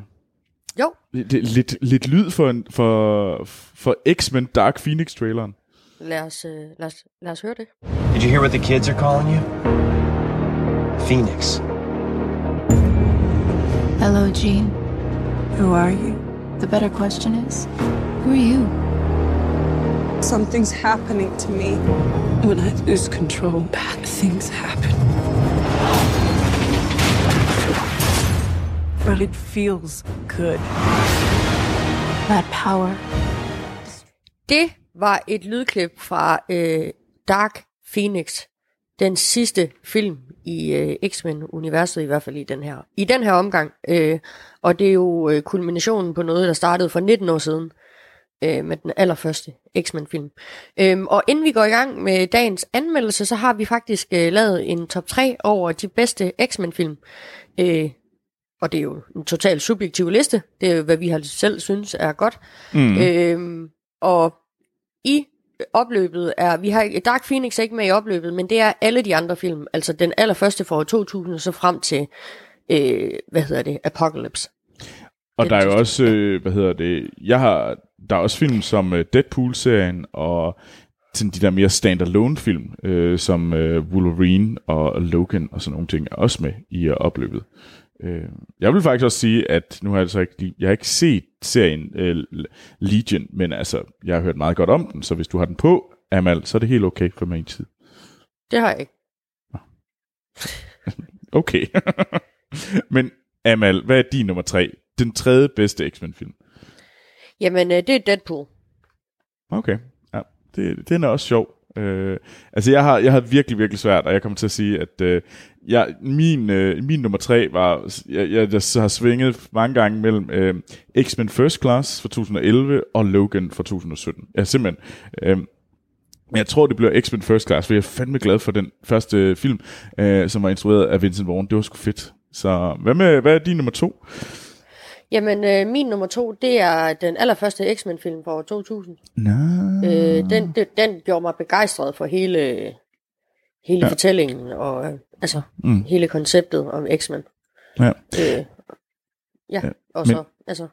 Jo, lidt, lidt, lidt lyd for, en, for, for X-Men Dark Phoenix-traileren? lad os, øh, lad, os, lad os høre det. Did you hear what the kids are calling you? Phoenix. Hello, Jean. Who are you? The better question is, who are you? Something's happening to me. When I lose control, bad things happen. But it feels good. That power. Det var et lydklip fra øh, Dark Phoenix, den sidste film i øh, X-Men-universet, i hvert fald i den her, i den her omgang. Øh, og det er jo øh, kulminationen på noget, der startede for 19 år siden, øh, med den allerførste X-Men-film. Øhm, og inden vi går i gang med dagens anmeldelse, så har vi faktisk øh, lavet en top 3 over de bedste X-Men-film. Øh, og det er jo en totalt subjektiv liste. Det er jo, hvad vi har selv synes er godt. Mm. Øhm, og i opløbet er, vi har Dark Phoenix er ikke med i opløbet, men det er alle de andre film. Altså den allerførste fra år 2000, så frem til, øh, hvad hedder det, Apocalypse. Og Det der er jo også, øh, hvad hedder det, jeg har, der er også film som øh, Deadpool-serien, og sådan de der mere standalone film, øh, som øh, Wolverine og Logan og sådan nogle ting, er også med i øh, opløbet. Øh, jeg vil faktisk også sige, at nu har jeg altså ikke, jeg har ikke set serien øh, Legion, men altså, jeg har hørt meget godt om den, så hvis du har den på, Amal, så er det helt okay for mig i tid. Det har jeg ikke. Okay. men Amal, hvad er din nummer tre? Den tredje bedste X-Men-film. Jamen, øh, det er Deadpool. Okay, ja, det, den er også sjov. Øh, altså jeg har, jeg har virkelig, virkelig svært, og jeg kommer til at sige, at øh, jeg, min, øh, min nummer tre var, jeg, jeg, jeg har svinget mange gange mellem øh, X-Men First Class fra 2011 og Logan fra 2017. Jeg er simpelthen... Øh, men jeg tror, det bliver X-Men First Class, for jeg er fandme glad for den første film, øh, som var instrueret af Vincent Vaughn. Det var sgu fedt. Så hvad, med, hvad er din nummer to? Jamen, øh, min nummer to, det er den allerførste X-Men-film fra år 2000. Nå. Øh, den, den, den gjorde mig begejstret for hele, hele ja. fortællingen, og øh, altså, mm. hele konceptet om X-Men. Ja. Øh, ja, Ja, og så, men- altså,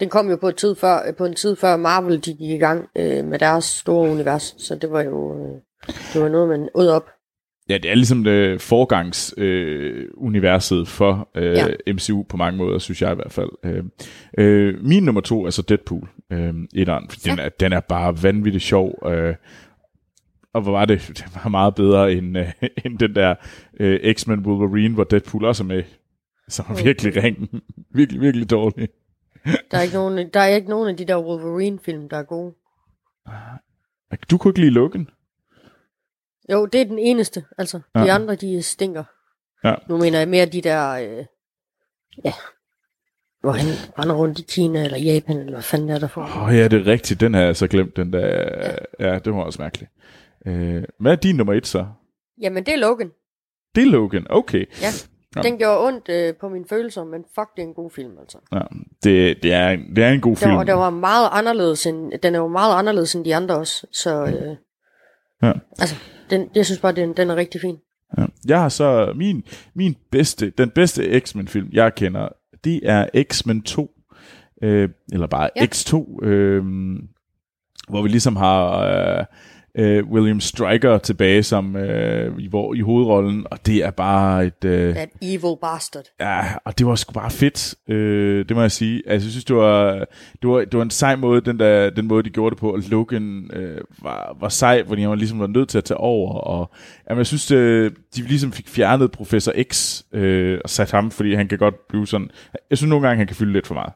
den kom jo på, et tid før, på en tid før Marvel de gik i gang øh, med deres store univers, så det var jo øh, det var noget, man ud op. Ja, det er ligesom det forgangs øh, universet for øh, Ja. MCU på mange måder, synes jeg i hvert fald. Øh, øh, min nummer to er så Deadpool. Øh, etteren, for den, er, den er bare vanvittigt sjov. Øh, og hvor var det? Det var meget bedre end, øh, end den der øh, X-Men Wolverine, hvor Deadpool også er med. Som er virkelig ring. virkelig, virkelig dårlig. Der er ikke nogen, der er ikke nogen af de der Wolverine-film, der er gode. Du kunne ikke lide Logan? Jo, det er den eneste. Altså, de Ja. andre, de stinker. Ja. Nu mener jeg mere de der, øh, ja, hvor han render rundt i Kina eller Japan, eller hvad fanden er der for. Åh oh, ja, det er rigtigt. Den har jeg så glemt. Den der, ja. ja, det var også mærkeligt. Øh, hvad er din nummer et så? Jamen, det er Logan. Det er Logan. Okay. Ja. Ja. Den gjorde ondt øh, på mine følelser, men fuck, det er en god film, altså. Ja, det, det, er, en- det er en god Den film. var, den var meget anderledes end, den er jo meget anderledes end de andre også, så øh, Ja. altså, den, jeg synes bare, den, den er rigtig fin. Ja. Jeg har så min, min bedste, den bedste X-Men-film, jeg kender, det er X-Men 2, øh, eller bare Ja. ja. X2, øh, hvor vi ligesom har øh, øh, William Stryker tilbage som øh, i, hvor, i hovedrollen, og det er bare et... Øh, That evil bastard. Ja, og det var sgu bare fedt, øh, det må jeg sige. Altså, jeg synes, det var, det var, det var en sej måde, den, der, den måde, de gjorde det på, og Logan øh, var, var sej, fordi han var ligesom var nødt til at tage over, og jamen, jeg synes, øh, de ligesom fik fjernet Professor X, øh, og sat ham, fordi han kan godt blive sådan, jeg synes nogle gange, han kan fylde lidt for meget.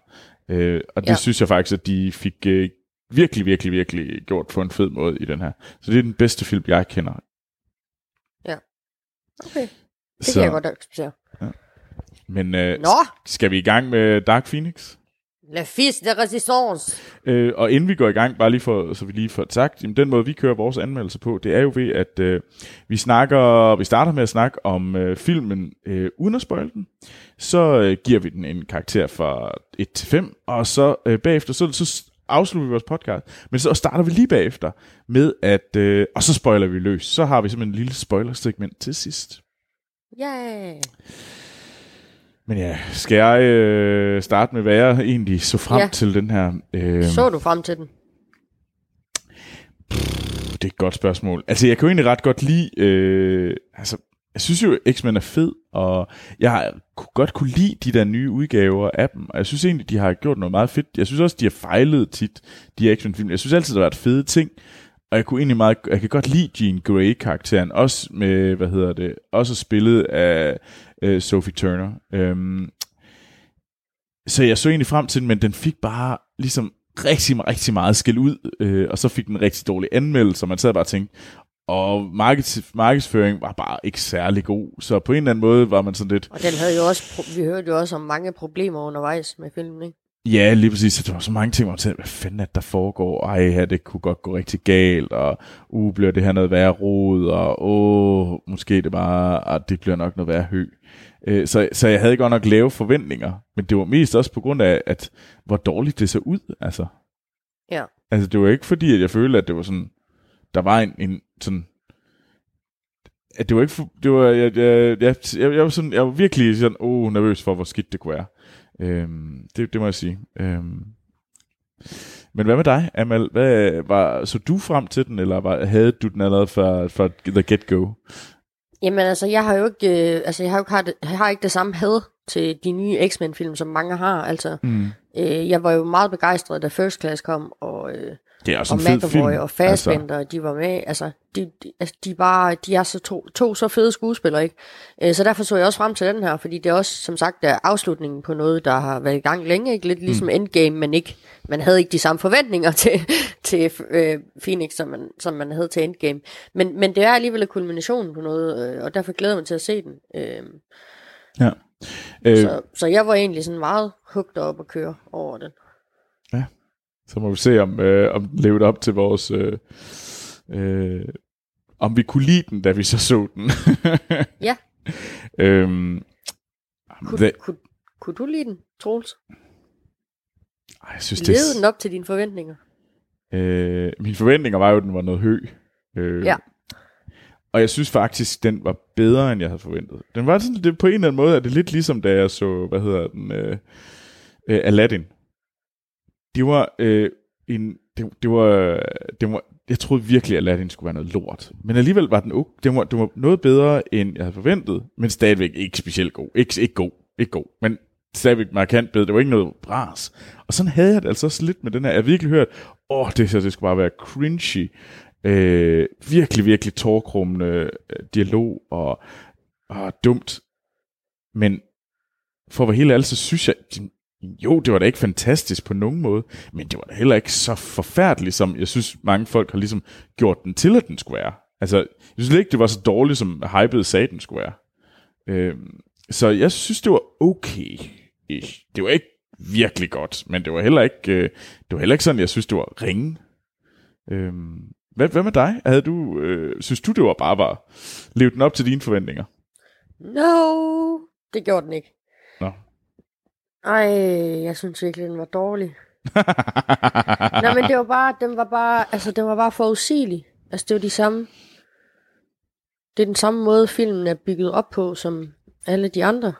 Øh, og det Ja. synes jeg faktisk, at de fik øh, virkelig, virkelig, virkelig gjort på en fed måde i den her. Så det er den bedste film, jeg kender. Okay, det kan jeg godt acceptere. Men øh, Nå, skal vi i gang med Dark Phoenix? la fils de resistance. Øh, og inden vi går i gang, bare lige for, så vi lige får sagt, jamen, den måde vi kører vores anmeldelse på, det er jo ved, at øh, vi snakker, vi starter med at snakke om øh, filmen øh, uden at spoil den. Så øh, giver vi den en karakter fra 1 til 5, og så øh, bagefter, så, så afslutter vi vores podcast. Men så starter vi lige bagefter med at, øh, og så spoiler vi løs. Så har vi simpelthen en lille spoiler-segment til sidst. Ja. Men ja, skal jeg øh, starte med, hvad jeg egentlig så frem Ja. til den her... Øh, Så du frem til den? Det er et godt spørgsmål. Altså, jeg kan jo egentlig ret godt lide... Øh, altså, jeg synes jo, X-Men er fed, og jeg har godt kunne lide de der nye udgaver af dem, og jeg synes egentlig, de har gjort noget meget fedt. Jeg synes også, de har fejlet tit, de her X-Men-film. Jeg synes altid, der har været fede ting, og jeg kunne egentlig meget, jeg kan godt lide Jean Grey-karakteren, også med, hvad hedder det, også spillet af øh, Sophie Turner. Øhm, så jeg så egentlig frem til den, men den fik bare ligesom rigtig, rigtig meget skæld ud, øh, og så fik den rigtig dårlig anmeldelse, og man sad bare og tænkte, og markeds, markedsføring var bare ikke særlig god, så på en eller anden måde var man sådan lidt, Og den havde jo også, vi hørte jo også om mange problemer undervejs med filmen, ikke? ja, lige præcis, så der var så mange ting, hvor man tænkte, hvad fanden er det, der foregår, ej, ja, det kunne godt gå rigtig galt, og uh, bliver det her noget værre rod, og åh, måske det bare, at det bliver nok noget værre hø. Øh, Så, så jeg havde godt nok lave forventninger, men det var mest også på grund af, at hvor dårligt det så ud, altså. Ja. Altså, det var ikke fordi, at jeg følte, at det var sådan, der var en, en sådan, at det var ikke, for, det var, jeg, jeg, jeg, jeg, var sådan, jeg var virkelig sådan, oh, nervøs for, hvor skidt det kunne være. Øhm, det, det må jeg sige. Øhm. Men hvad med dig, Amal? Hvad, var, så du frem til den, eller var, havde du den allerede fra, fra the get-go? Jamen altså, jeg har jo ikke, øh, altså, jeg har jo ikke, har det, har ikke det samme had til de nye X-Men-film, som mange har. Altså, Mm. øh, jeg var jo meget begejstret, da First Class kom, og, øh, Det er også og en fed film. Og Fassbender, altså. de var med. Altså, de, de, altså, de, bare, de er så to, to så fede skuespillere, ikke? Øh, så derfor så jeg også frem til den her, fordi det er også, som sagt, er afslutningen på noget, der har været i gang længe, ikke? Lidt ligesom mm. Endgame, men ikke, man havde ikke de samme forventninger til, til øh, Phoenix, som man, som man havde til Endgame. Men, men det er alligevel en kulmination på noget, øh, og derfor glæder jeg mig til at se den. Øh, Ja. Øh, så, så jeg var egentlig sådan meget hugt op og køre over den. Så må vi se, om, øh, om den levede op til vores... Øh, øh, om vi kunne lide den, da vi så så den. Ja. øhm, Kunne, det, kunne, kunne du lide den, Troels? ej, jeg synes, det, Levede den op til dine forventninger? øh, mine forventninger var jo, at den var noget hø. Øh, Ja. Og jeg synes faktisk, den var bedre, end jeg havde forventet. Den var sådan, det, på en eller anden måde, er det lidt ligesom, da jeg så, hvad hedder den, øh, øh, Aladdin. Det var øh, en, det, det, var, det var, jeg troede virkelig, at Aladdin skulle være noget lort. Men alligevel var den, okay, det var, det var noget bedre, end jeg havde forventet, men stadigvæk ikke specielt god. Ikke, ikke god, ikke god, men stadigvæk markant bedre. Det var ikke noget bras. Og sådan havde jeg det altså også lidt med den her. Jeg har virkelig hørt, åh, oh, det, her, det skulle bare være cringy. Øh, virkelig, virkelig tårkrummende øh, dialog og, og dumt. Men for at være helt ærlig, så synes jeg, jo, det var da ikke fantastisk på nogen måde, men det var da heller ikke så forfærdeligt, som jeg synes, mange folk har ligesom gjort den til, at den skulle være. Altså, jeg synes ikke, det var så dårligt, som hypede sagde, den skulle være. Øhm, så jeg synes, det var okay. Det var ikke virkelig godt, men det var heller ikke, øh, det var heller ikke sådan, jeg synes, det var ringe. Øhm, hvad, hvad med dig? Havde du, øh, synes du, det var bare var, levede den op til dine forventninger? No, det gjorde den ikke. Ej, jeg synes virkelig, den var dårlig. Nej, men det var bare, den var bare, altså, den var bare forudsigelig. Altså, det var de samme, det er den samme måde, filmen er bygget op på, som alle de andre.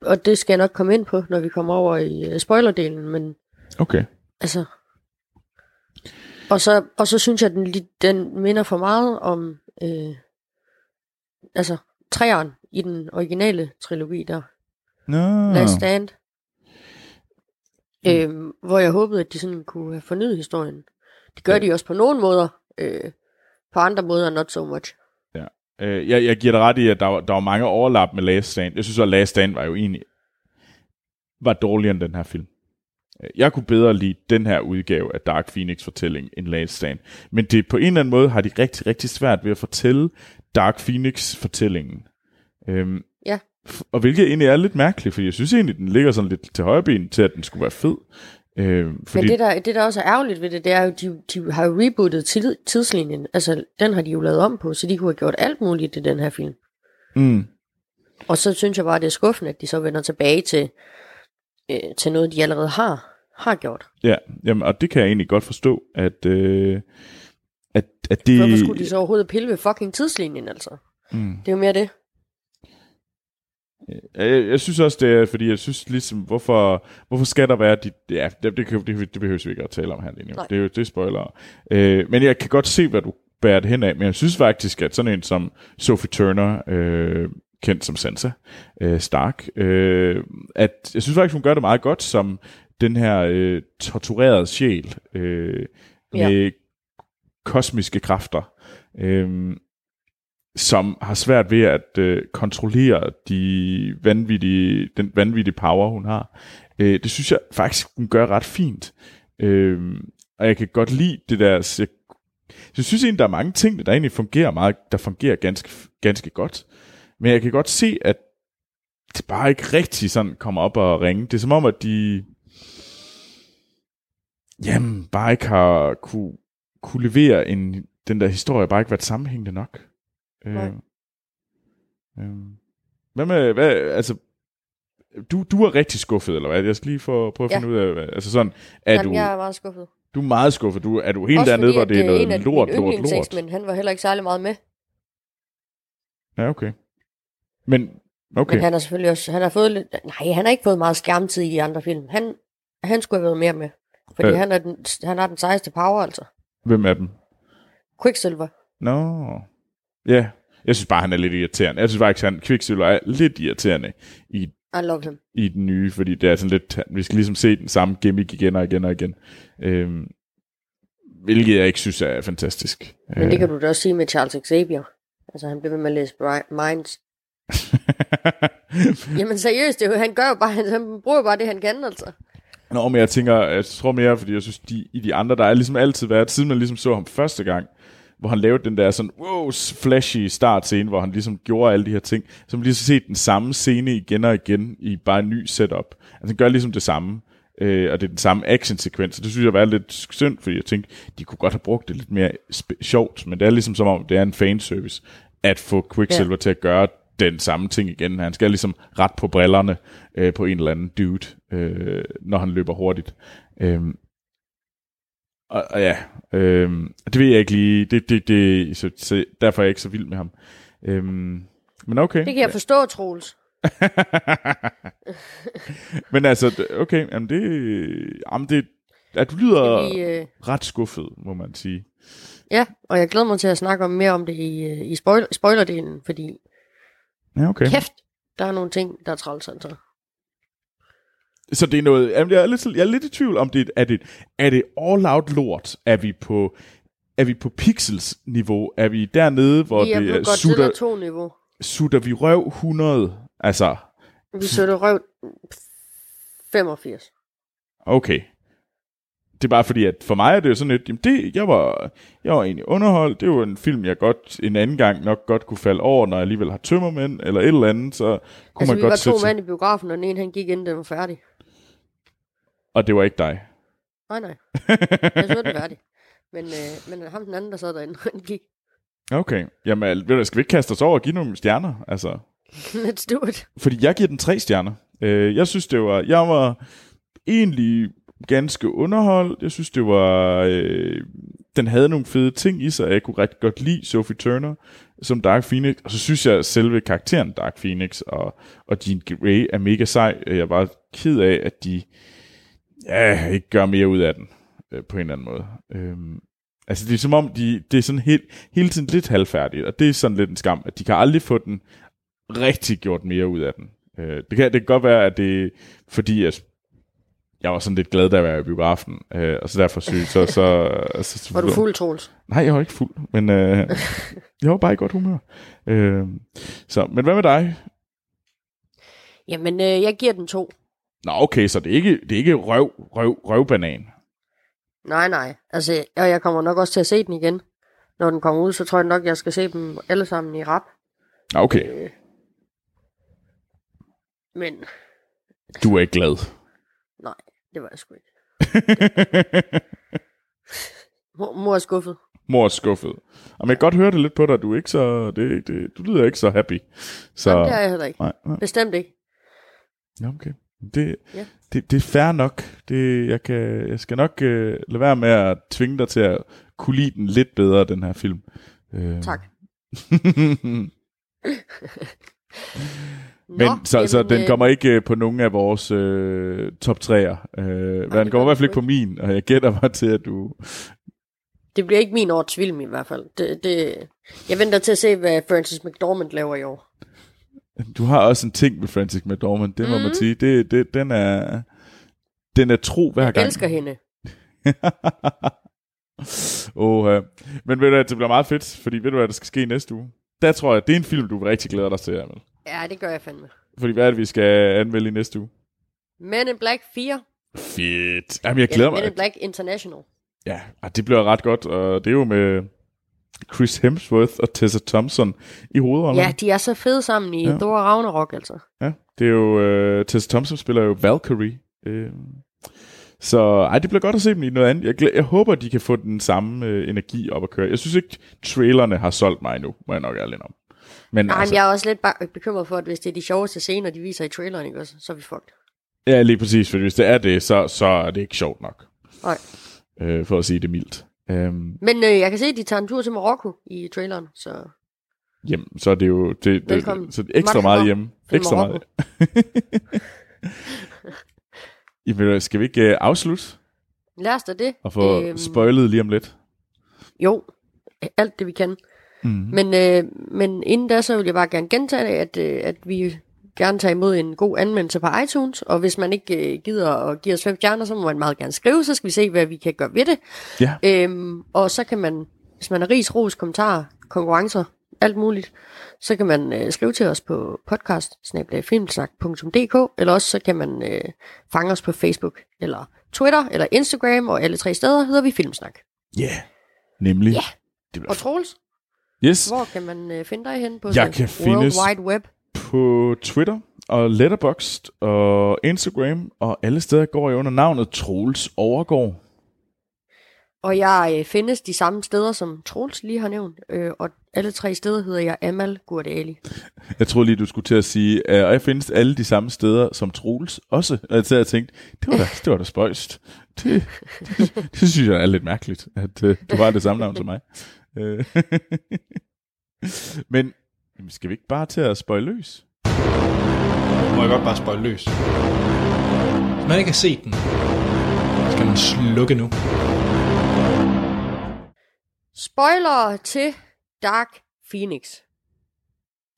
Og det skal jeg nok komme ind på, når vi kommer over i uh, spoilerdelen, men Okay. altså, Og så, og så synes jeg, den, li- den minder for meget om øh, altså træeren i den originale trilogi der. Nå. Last Stand. Øh, hvor jeg håbede, at de sådan kunne have fornyet historien. Det gør Ja. ja. de også på nogle måder. Øh, på andre måder not so much. Øh, jeg, jeg giver dig ret i, at der var, der var mange overlap med Last Stand. Jeg synes at Last Stand var jo egentlig var dårligere end den her film. Jeg kunne bedre lide den her udgave af Dark Phoenix fortælling end Last Stand. Men det på en eller anden måde har de rigtig, rigtig svært ved at fortælle Dark Phoenix fortællingen. Øhm, Ja. Og hvilket egentlig er lidt mærkeligt, fordi jeg synes egentlig, den ligger sådan lidt til højre ben til, at den skulle være fed. Øhm, fordi, Men det der, det, der også er ærgerligt ved det, det er jo, de, de har jo rebootet tid, tidslinjen. Altså, den har de jo lavet om på, så de kunne have gjort alt muligt i den her film. mm, Og så synes jeg bare, det er skuffende, at de så vender tilbage til, øh, til noget, de allerede har, har gjort. ja, jamen, og det kan jeg egentlig godt forstå, at, øh, at, at det... Hvorfor skulle de så overhovedet pille ved fucking tidslinjen, altså? Mm. Det er jo mere det. Jeg, jeg synes også, det er, fordi jeg synes ligesom, hvorfor, hvorfor skal der være de... Ja, det, det, det, det behøver vi ikke at tale om her lige nu. Nej. Det er jo det er spoiler. Øh, men jeg kan godt se, hvad du bærer det hen af. Men jeg synes faktisk, at sådan en som Sophie Turner, øh, kendt som Sansa øh, Stark, øh, at jeg synes faktisk, hun gør det meget godt som den her øh, torturerede sjæl øh, Ja. med kosmiske kræfter. Øh, som har svært ved at øh, kontrollere de vanvittige, den vanvittige power, hun har. Øh, det synes jeg faktisk, hun gør ret fint. Øh, og jeg kan godt lide det der... Jeg, jeg synes egentlig, der er mange ting, der egentlig fungerer meget, der fungerer ganske, ganske godt. Men jeg kan godt se, at det bare ikke rigtig sådan kommer op og ringe. Det er som om, at de jamen, bare ikke har kunne, kunne levere en, den der historie, bare ikke været sammenhængende nok. Nej. Øh, øh. Hvad med, hvad, altså, du, du er rigtig skuffet, eller hvad? Jeg skal lige få, prøve at Ja. finde ud af, hvad, altså sådan, er Jamen, du, jeg er meget skuffet. du er meget skuffet, du, er du helt Også dernede, fordi, hvor det er en af noget lort, mine lort, yndlings lort? men han var heller ikke særlig meget med. Ja, okay. Men, okay. Men han har selvfølgelig også, han har fået lidt, nej, han har ikke fået meget skærmtid i de andre film. Han, han skulle have været mere med. Fordi Øh. han, er den, han har den sejeste power, altså. Hvem er dem? Quicksilver. Nå. Ja, jeg synes bare, han er lidt irriterende. Jeg synes faktisk, han Quicksilver er lidt irriterende i, I love him. i den nye, fordi det er sådan lidt, vi skal ligesom se den samme gimmick igen og igen og igen. Øhm, hvilket jeg ikke synes er fantastisk. Men det kan du da også sige med Charles Xavier. Altså, han bliver ved med at læse Minds. Jamen seriøst, det jo, han gør jo bare, han, bruger bare det, han kan, altså. Nå, men jeg tænker, jeg tror mere, fordi jeg synes, de, i de andre, der er ligesom altid været, siden man ligesom så ham første gang, hvor han lavede den der sådan, wow, flashy startscene, hvor han ligesom gjorde alle de her ting, så man lige så set den samme scene igen og igen, i bare en ny setup. Altså, han gør ligesom det samme, øh, og det er den samme action-sekvens, og det synes jeg var lidt synd, fordi jeg tænkte, de kunne godt have brugt det lidt mere sjovt, men det er ligesom som om, det er en fanservice, at få Quicksilver ja. til at gøre den samme ting igen. Han skal ligesom ret på brillerne øh, på en eller anden dude, øh, når han løber hurtigt. Øhm, og, og ja, øhm, det ved jeg ikke lige. Det, det, det, så, så derfor er jeg ikke så vild med ham. Øhm, men okay. Det kan jeg forstå, Troels. men altså, okay, jamen det, jamen det, at du lyder vi, øh, ret skuffet, må man sige. ja, og jeg glæder mig til at snakke om mere om det i, øh, i spoil- spoilerdelen, fordi Ja, okay. kæft, der er nogle ting, der er træls, altså. Så det er noget, jamen jeg er lidt, jeg er lidt i tvivl om det, er det, er det all out lort? Er vi på, er vi på pixels niveau? Er vi dernede, hvor Vi er det på er, sutter, 2-niveau. sutter vi røv 100? Altså, Vi søgte røv 85. okay. Det er bare fordi, at for mig er det jo sådan lidt, jamen det, jeg var, jeg var egentlig underholdt, det var en film, jeg godt en anden gang nok godt kunne falde over, når jeg alligevel har tømmermænd, eller et eller andet, så kunne Altså, man vi godt var to sætte sig- mand i biografen, og den ene, han gik inden den var færdig. Og det var ikke dig. Nej, nej. Jeg så den færdig. Men, øh, men ham den anden, der sad derinde, han gik. Okay, jamen ved du, skal vi ikke kaste os over og give nogle stjerner? Altså, Let's do it. Fordi jeg giver den tre stjerner. Øh, jeg synes, det var... Jeg var egentlig ganske underholdt. Jeg synes, det var... Øh, den havde nogle fede ting i sig, og jeg kunne rigtig godt lide Sophie Turner som Dark Phoenix. Og så synes jeg, at selve karakteren Dark Phoenix og, og Jean Grey er mega sej. Jeg er bare ked af, at de ja, ikke gør mere ud af den øh, på en eller anden måde. Øhm, Altså, det er som om, de, det er sådan helt, hele tiden lidt halvfærdigt, og det er sådan lidt en skam, at de kan aldrig få den rigtig gjort mere ud af den. Øh, det, kan, det kan godt være, at det fordi, at jeg var sådan lidt glad, da jeg var i biografen, øh, og så derfor syg, så... så, så Var du fuld, Troels? Nej, jeg var ikke fuld, men øh, jeg var bare i godt humør. Øh, så, men hvad med dig? Jamen, øh, jeg giver den to. Nå, okay, så det er ikke, det er ikke røv, røv, røvbanan. Nej, nej. Altså, og jeg kommer nok også til at se den igen. Når den kommer ud, så tror jeg nok, jeg skal se dem alle sammen i rap. Okay, Øh, men du er ikke glad. nej, det var jeg sgu ikke. Mor, mor er skuffet. Mor er skuffet. Og jeg kan godt høre det lidt på dig, du er ikke så, det, det, du lyder ikke så happy. Så, Jamen, det er jeg heller ikke. nej, nej. Bestemt ikke. Ja, okay. Det, Ja. det, det er fair nok. Det, jeg, kan, jeg skal nok øh, lade være med at tvinge dig til at kunne lide den lidt bedre, den her film. Øh. Tak. Men så, så jamen, den øh, kommer ikke øh, på nogen af vores øh, top 3'er. Øh, men den kommer i hvert fald ikke på min, og jeg gætter mig til, at du... Det bliver ikke min årets film i hvert fald. Det, det, jeg venter til at se, hvad Francis McDormand laver i år. Du har også en ting med Francis McDormand, det må Mhm. man sige. Det, det, den er... Den er tro hver Jeg gang. elsker hende. oh, uh, men ved du det bliver meget fedt, fordi ved du hvad, der skal ske næste uge? Der tror jeg, det er en film, du vil rigtig glæder dig til, Emil. Ja, det gør jeg fandme. Fordi hvad er det, vi skal anmelde i næste uge? Men in Black 4. Fedt. Jamen, jeg glæder Eller Men in mig. Black International. Ja, det bliver ret godt, og det er jo med Chris Hemsworth og Tessa Thompson i hovedrollen. Ja, de er så fede sammen i Ja. Thor Ragnarok, altså. ja. Det er jo, uh, Tessa Thompson spiller jo Valkyrie. Uh, så ej, det bliver godt at se dem i noget andet. Jeg, glæ- jeg håber, de kan få den samme uh, energi op at køre. Jeg synes ikke, trailerne har solgt mig endnu, må jeg nok ærlig om. Men Nej, altså, men jeg er også lidt bekymret for, at hvis det er de sjoveste scener, de viser i traileren, ikke også, så er vi fucked. ja, lige præcis, for hvis det er det, så, så er det ikke sjovt nok. Nej. Uh, for at sige det mildt. Um, Men øh, jeg kan se, at de tager en tur til Marokko i traileren, så Jamen, så er det jo det, det, Velkommen. så det er ekstra Marokko. meget hjemme. Til Ekstra meget. Jamen, skal vi ikke uh, afslutte lad os da det. og få øhm, spoilet lige om lidt? Jo, alt det vi kan. Mm. Men, øh, men inden da, så vil jeg bare gerne gentage, at, øh, at vi gerne tager imod en god anmeldelse på iTunes, og hvis man ikke øh, gider at give os fem stjerner, så må man meget gerne skrive, så skal vi se, hvad vi kan gøre ved det. Ja. Øhm, og så kan man, hvis man har ris, ros, kommentarer, konkurrencer, alt muligt, så kan man øh, skrive til os på podcast eller også så kan man øh, fange os på Facebook, eller Twitter, eller Instagram, og alle tre steder hedder vi Filmsnak. Ja, yeah. nemlig. Ja. Det bliver Og Troels, yes, hvor kan man øh, finde dig hen på Jeg kan World findes- Wide Web? På Twitter og Letterboxd og Instagram, og alle steder går jeg under navnet Troels Overgaard. Og jeg øh, findes de samme steder, som Troels lige har nævnt, øh, og alle tre steder hedder jeg Amal Gurdali. Jeg troede lige, du skulle til at sige, og jeg findes alle de samme steder som Troels også. Og så jeg tænkte, det var da, det var da spøjst. Det, det, det, synes jeg er lidt mærkeligt, at uh, du har det samme navn som mig. Øh, Men jamen, skal vi ikke bare til at spøje løs? Må jeg godt bare spøjle løs. Hvis man ikke har set den, skal man slukke nu. Spoiler til Dark Phoenix.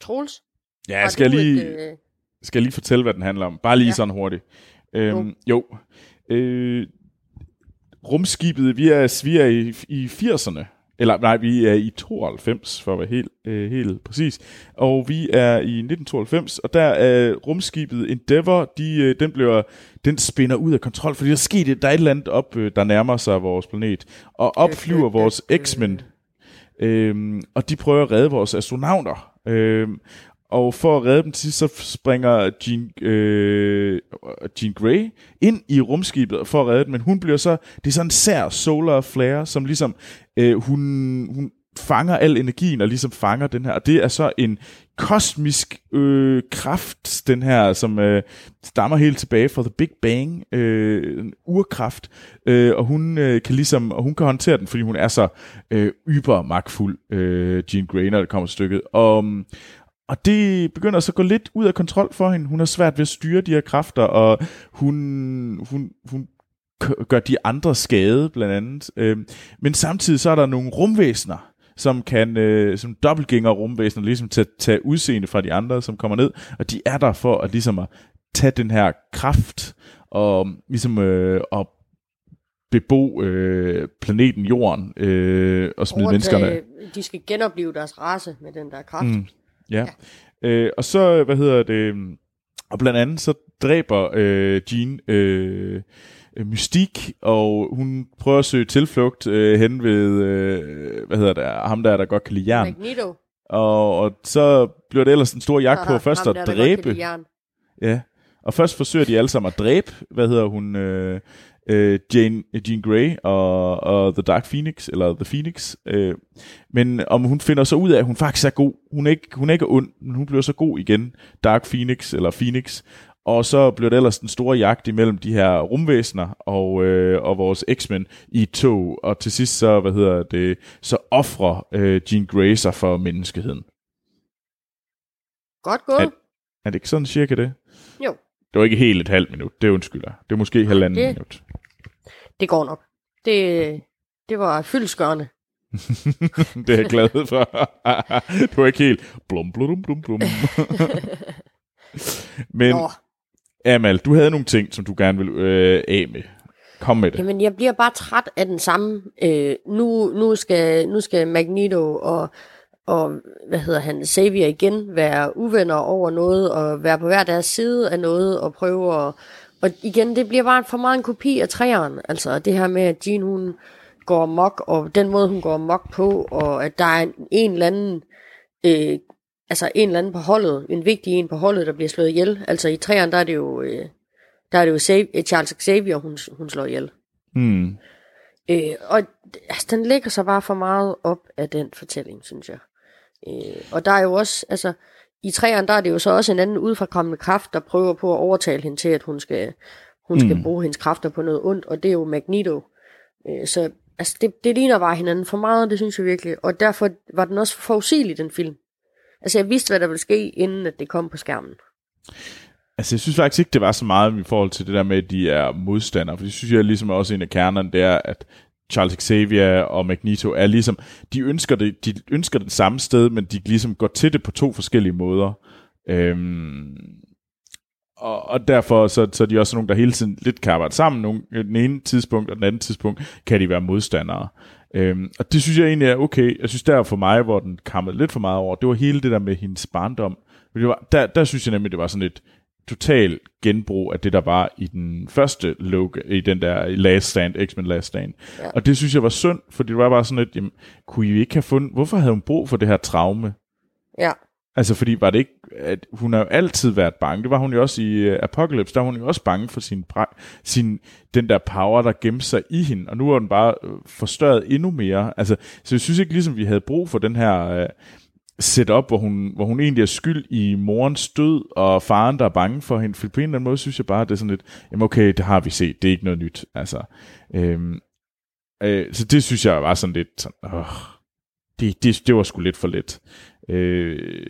Troels? Ja, jeg skal lige... Et, øh, skal jeg lige fortælle, hvad den handler om. Bare lige ja. Sådan hurtigt. Øhm, jo. Øh, rumskibet, vi er, vi er i, i 80'erne. Eller nej, vi er i 92, for at være helt, øh, helt præcis. Og vi er i 1992, og der er rumskibet Endeavour, de, øh, den, bliver, den spænder ud af kontrol, fordi der er sket, et- der er et eller andet op, øh, der nærmer sig vores planet. Og opflyver vores X-Men, Øhm, og de prøver at redde vores astronauter. Øhm, og for at redde dem til sidst, så springer Jean, øh, Jean Grey ind i rumskibet for at redde dem, men hun bliver så, det er sådan en sær solar flare, som ligesom, øh, hun, hun fanger al energien og ligesom fanger den her, og det er så en kosmisk øh, kraft, den her, som øh, stammer helt tilbage fra The Big Bang, øh, en urkraft, øh, og hun øh, kan ligesom, og hun kan håndtere den, fordi hun er så øh, ybermagtfuld, øh, Jean Grey, når det kommer til stykket. Og, og det begynder så at gå lidt ud af kontrol for hende. Hun har svært ved at styre de her kræfter, og hun, hun, hun gør de andre skade, blandt andet. Øh, men samtidig så er der nogle rumvæsener, som kan, øh, som dobbeltgænger rumvæsener, ligesom tage, tage udseende fra de andre, som kommer ned, og de er der for at ligesom at tage den her kraft, og ligesom øh, at bebo øh, planeten Jorden øh, og smide menneskerne. Overtage- De skal genopleve deres race med den der kraft. Mm, ja. ja. Øh, og så, hvad hedder det, og blandt andet så dræber øh, Jean øh, Mystik, og hun prøver at søge tilflugt øh, hen ved, øh, hvad hedder det, ham der, der godt kan lide jern. Magneto. Og, og så bliver det ellers en stor jagt på først ham at dræbe. Ja, og først forsøger de alle sammen at dræbe, hvad hedder hun, øh, øh, Jane, Jean Grey og, og The Dark Phoenix, eller The Phoenix. Øh, men om hun finder så ud af, at hun faktisk er god. Hun er ikke, hun er ikke ond, men hun bliver så god igen. Dark Phoenix, eller Phoenix. Og så bliver det ellers den store jagt imellem de her rumvæsener og, øh, og vores X-Men i tog. Og til sidst så, hvad hedder det, så offrer øh, Jean Grey sig for menneskeheden. Godt gået. Er, er det ikke sådan cirka det? Det var ikke helt et halvt minut, det undskylder. Det er måske halvanden det- minut. det går nok. Det, det var fyldskørende. det er jeg glad for. du er ikke helt blum, blum, blum, blum. Men Nå, Amal, du havde nogle ting, som du gerne vil øh, af med. Kom med det. jamen jeg bliver bare træt af den samme. Øh, nu, nu, skal, nu skal Magneto og, og hvad hedder han, Xavier igen være uvenner over noget, og være på hver deres side af noget, og prøve at... Og igen, det bliver bare for meget en kopi af træeren. Altså det her med, at Jean hun går mok, og den måde hun går mok på, og at der er en, en eller anden... Øh, altså en eller anden på holdet, en vigtig en på holdet, der bliver slået ihjel. Altså i træerne, der er det jo, øh, der er det jo Xav- Charles Xavier, hun, hun slår ihjel. Hmm. Øh, og altså, den lægger sig bare for meget op af den fortælling, synes jeg. Øh, og der er jo også, altså, i træerne, der er det jo så også en anden udfrakommende kraft, der prøver på at overtale hende til, at hun skal, hun skal bruge hendes kræfter på noget ondt, og det er jo Magneto. Øh, så altså, det, det ligner bare hinanden for meget, det synes jeg virkelig. Og derfor var den også forudsigelig, den film. Altså, jeg vidste, hvad der ville ske, inden at det kom på skærmen. Altså, jeg synes faktisk ikke, det var så meget i forhold til det der med, at de er modstandere. For det synes jeg ligesom også en af kernerne, det er, at Charles Xavier og Magneto er ligesom, de ønsker det, de ønsker det samme sted, men de ligesom går til det på to forskellige måder. Øhm, og, og derfor så, så er de også nogle, der hele tiden lidt kan arbejde sammen. Nogle, øh, den ene tidspunkt og den anden tidspunkt kan de være modstandere. Øhm, og det synes jeg egentlig er okay. Jeg synes der for mig, hvor den kammede lidt for meget over, det var hele det der med hendes barndom. Det var, der, der synes jeg nemlig, det var sådan lidt, total genbrug af det, der var i den første Logan, i den der Last Stand, X-Men Last Stand. Ja. Og det synes jeg var synd, for det var bare sådan et, jamen, kunne I ikke have fundet, hvorfor havde hun brug for det her traume? Ja. Altså, fordi var det ikke, at hun har jo altid været bange. Det var hun jo også i uh, Apocalypse, der var hun jo også bange for sin, sin, den der power, der gemte sig i hende. Og nu er den bare øh, forstørret endnu mere. Altså, så jeg synes ikke ligesom, vi havde brug for den her uh, setup, hvor hun, hvor hun egentlig er skyld i morens død, og faren, der er bange for hende. For på en eller anden måde synes jeg bare, at det er sådan lidt, jamen okay, det har vi set, det er ikke noget nyt. Altså, øhm, øh, så det synes jeg var sådan lidt, sådan, åh, det, det, det var sgu lidt for let. Øh,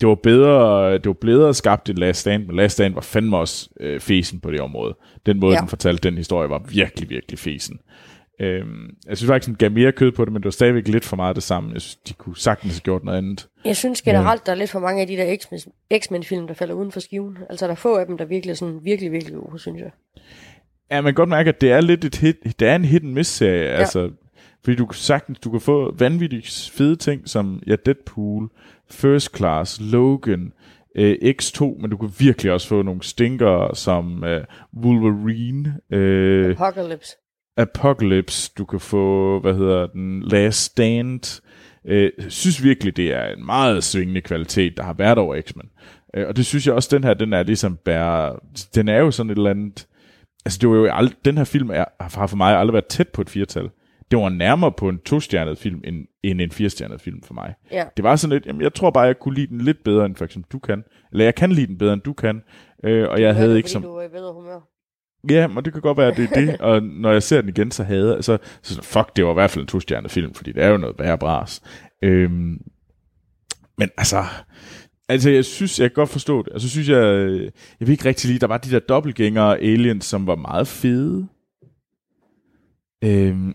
det var bedre, det var bedre skabt end Last Stand, men Last Stand var fandme også øh, fesen på det område. Den måde, ja. den fortalte den historie, var virkelig, virkelig fesen. Øhm, jeg synes faktisk, den gav mere kød på det, men det var stadigvæk lidt for meget det samme. Jeg synes, de kunne sagtens have gjort noget andet. Jeg synes generelt, der er lidt for mange af de der X-Men- X-Men-film, der falder uden for skiven. Altså, der er få af dem, der virkelig er sådan virkelig, virkelig gode, synes jeg. Ja, man kan godt mærke, at det er lidt et hit, det er en hit and miss serie, ja. altså, fordi du kan sagtens, du kan få vanvittigt fede ting, som ja, Deadpool, First Class, Logan, øh, X2, men du kan virkelig også få nogle stinker som øh, Wolverine, øh, Apocalypse. Apocalypse, du kan få, hvad hedder den, Last Stand. Øh, jeg synes virkelig, det er en meget svingende kvalitet, der har været over X-Men. Øh, og det synes jeg også, den her, den er ligesom bærer, den er jo sådan et eller andet, altså det var jo ald- den her film er, har for mig aldrig været tæt på et firtal. Det var nærmere på en to-stjernet film, end, end en firestjernet film for mig. Ja. Det var sådan lidt, jamen jeg tror bare, jeg kunne lide den lidt bedre, end for eksempel du kan. Eller jeg kan lide den bedre, end du kan. Øh, og jeg havde ikke som... Du er i bedre humør. Ja, men det kan godt være, at det er det. Og når jeg ser den igen, så hader jeg, så, så sådan, fuck, det var i hvert fald en to-stjernet film, fordi det er jo noget værre bras. Øhm, men altså, altså, jeg synes, jeg kan godt forstå det. Altså, synes jeg, jeg vil ikke rigtig lide, der var de der dobbeltgængere aliens, som var meget fede. Øhm,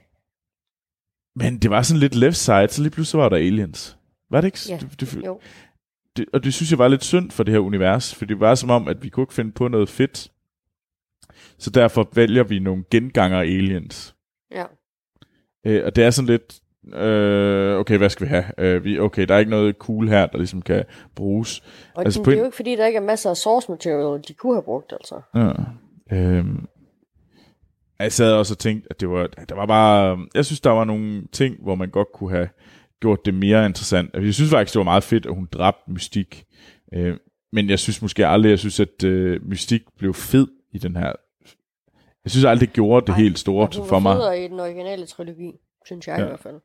men det var sådan lidt left side, så lige pludselig var der aliens. Var det ikke? Ja, det, det, jo. det, og det synes jeg var lidt synd for det her univers, for det var som om, at vi kunne ikke finde på noget fedt. Så derfor vælger vi nogle genganger aliens. Ja. Øh, og det er sådan lidt, øh, okay, hvad skal vi have? Øh, vi, okay, der er ikke noget cool her, der ligesom kan bruges. Og Altså, på det er jo ikke, fordi der ikke er masser af source material, de kunne have brugt, altså. Ja. Øhm, jeg sad også og tænkte, at det var, der var bare, jeg synes, der var nogle ting, hvor man godt kunne have gjort det mere interessant. Altså, Jeg synes faktisk, det var meget fedt, at hun dræbte Mystik. Øh, men jeg synes måske aldrig, jeg synes, at øh, Mystik blev fed i den her. Jeg synes aldrig, det gjorde det Ej, helt store Og hun for var mig. i den originale trilogi, synes jeg ja. I hvert fald.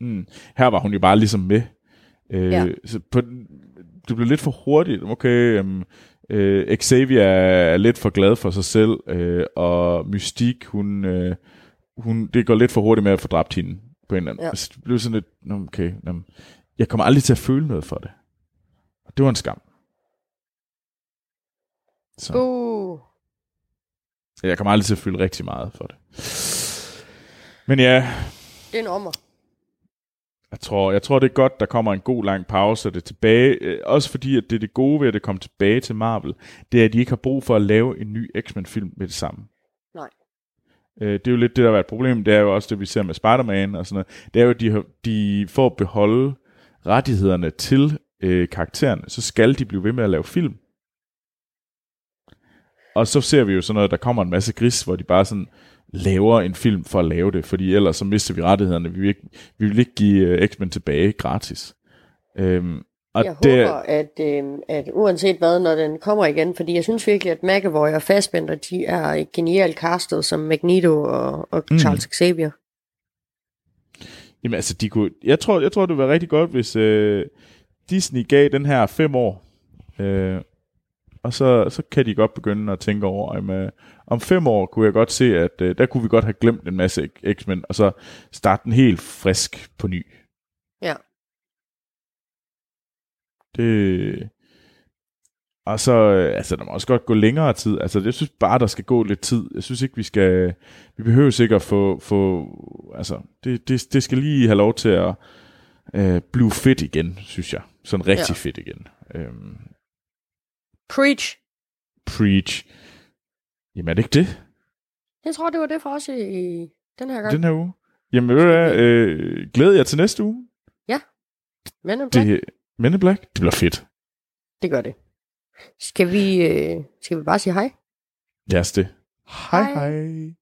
Mm. Her var hun jo bare ligesom med. Øh, Ja. så på, det blev lidt for hurtigt. Okay, um, øh, Xavier er lidt for glad for sig selv, øh, og Mystique, hun, øh, hun, det går lidt for hurtigt med at få dræbt hende på en eller anden. Ja. Altså, det blev sådan lidt, "Nå, okay, nå, jeg kommer aldrig til at føle noget for det. Og det var en skam. Så Uh, jeg kommer aldrig til at føle rigtig meget for det. Men ja, det er en ommer. Jeg tror, jeg tror, det er godt, der kommer en god lang pause, og det er tilbage. øh, Også fordi, at det er det gode ved, at det kommer tilbage til Marvel, det er, at de ikke har brug for at lave en ny X-Men-film med det samme. Nej. Øh, det er jo lidt det, der har været et problem. Det er jo også det, vi ser med Spider-Man og sådan noget. Det er jo, at de, de får beholde rettighederne til øh, karaktererne, så skal de blive ved med at lave film. Og så ser vi jo sådan noget, der kommer en masse gris, hvor de bare sådan laver en film for at lave det, fordi ellers så mister vi rettighederne. Vi vil ikke, vi vil ikke give uh, X-Men tilbage gratis. Øhm, og Jeg det, håber, at, øh, at uanset hvad, når den kommer igen, fordi jeg synes virkelig, at McAvoy og Fassbender, de er genialt castet som Magneto og, og Mm. Charles Xavier. Jamen altså, de kunne, jeg, tror, jeg tror, det ville være rigtig godt, hvis øh, Disney gav den her fem år. Øh, og så, så kan de godt begynde at tænke over, om, øh, om fem år kunne jeg godt se, at øh, der kunne vi godt have glemt en masse X-Men, og så starte den helt frisk på ny. Ja. Det... Og så, øh, altså, der må også godt gå længere tid. Altså, jeg synes bare, der skal gå lidt tid. Jeg synes ikke, vi skal... Vi behøver sikkert at få... få altså, det, det, det skal lige have lov til at øh, blive fedt igen, synes jeg. Sådan rigtig ja. fedt igen. Øhm, Preach! preach. Jamen, er det ikke det? Jeg tror, det var det for os i, i den her gang. Den her uge? Jamen, ved du hvad? Øh, glæder jeg til næste uge? Men in Black. Det, Men in Black? Det bliver fedt. det gør det. Skal vi, øh, skal vi bare sige hej? Lad os det. Hej Hej. hej.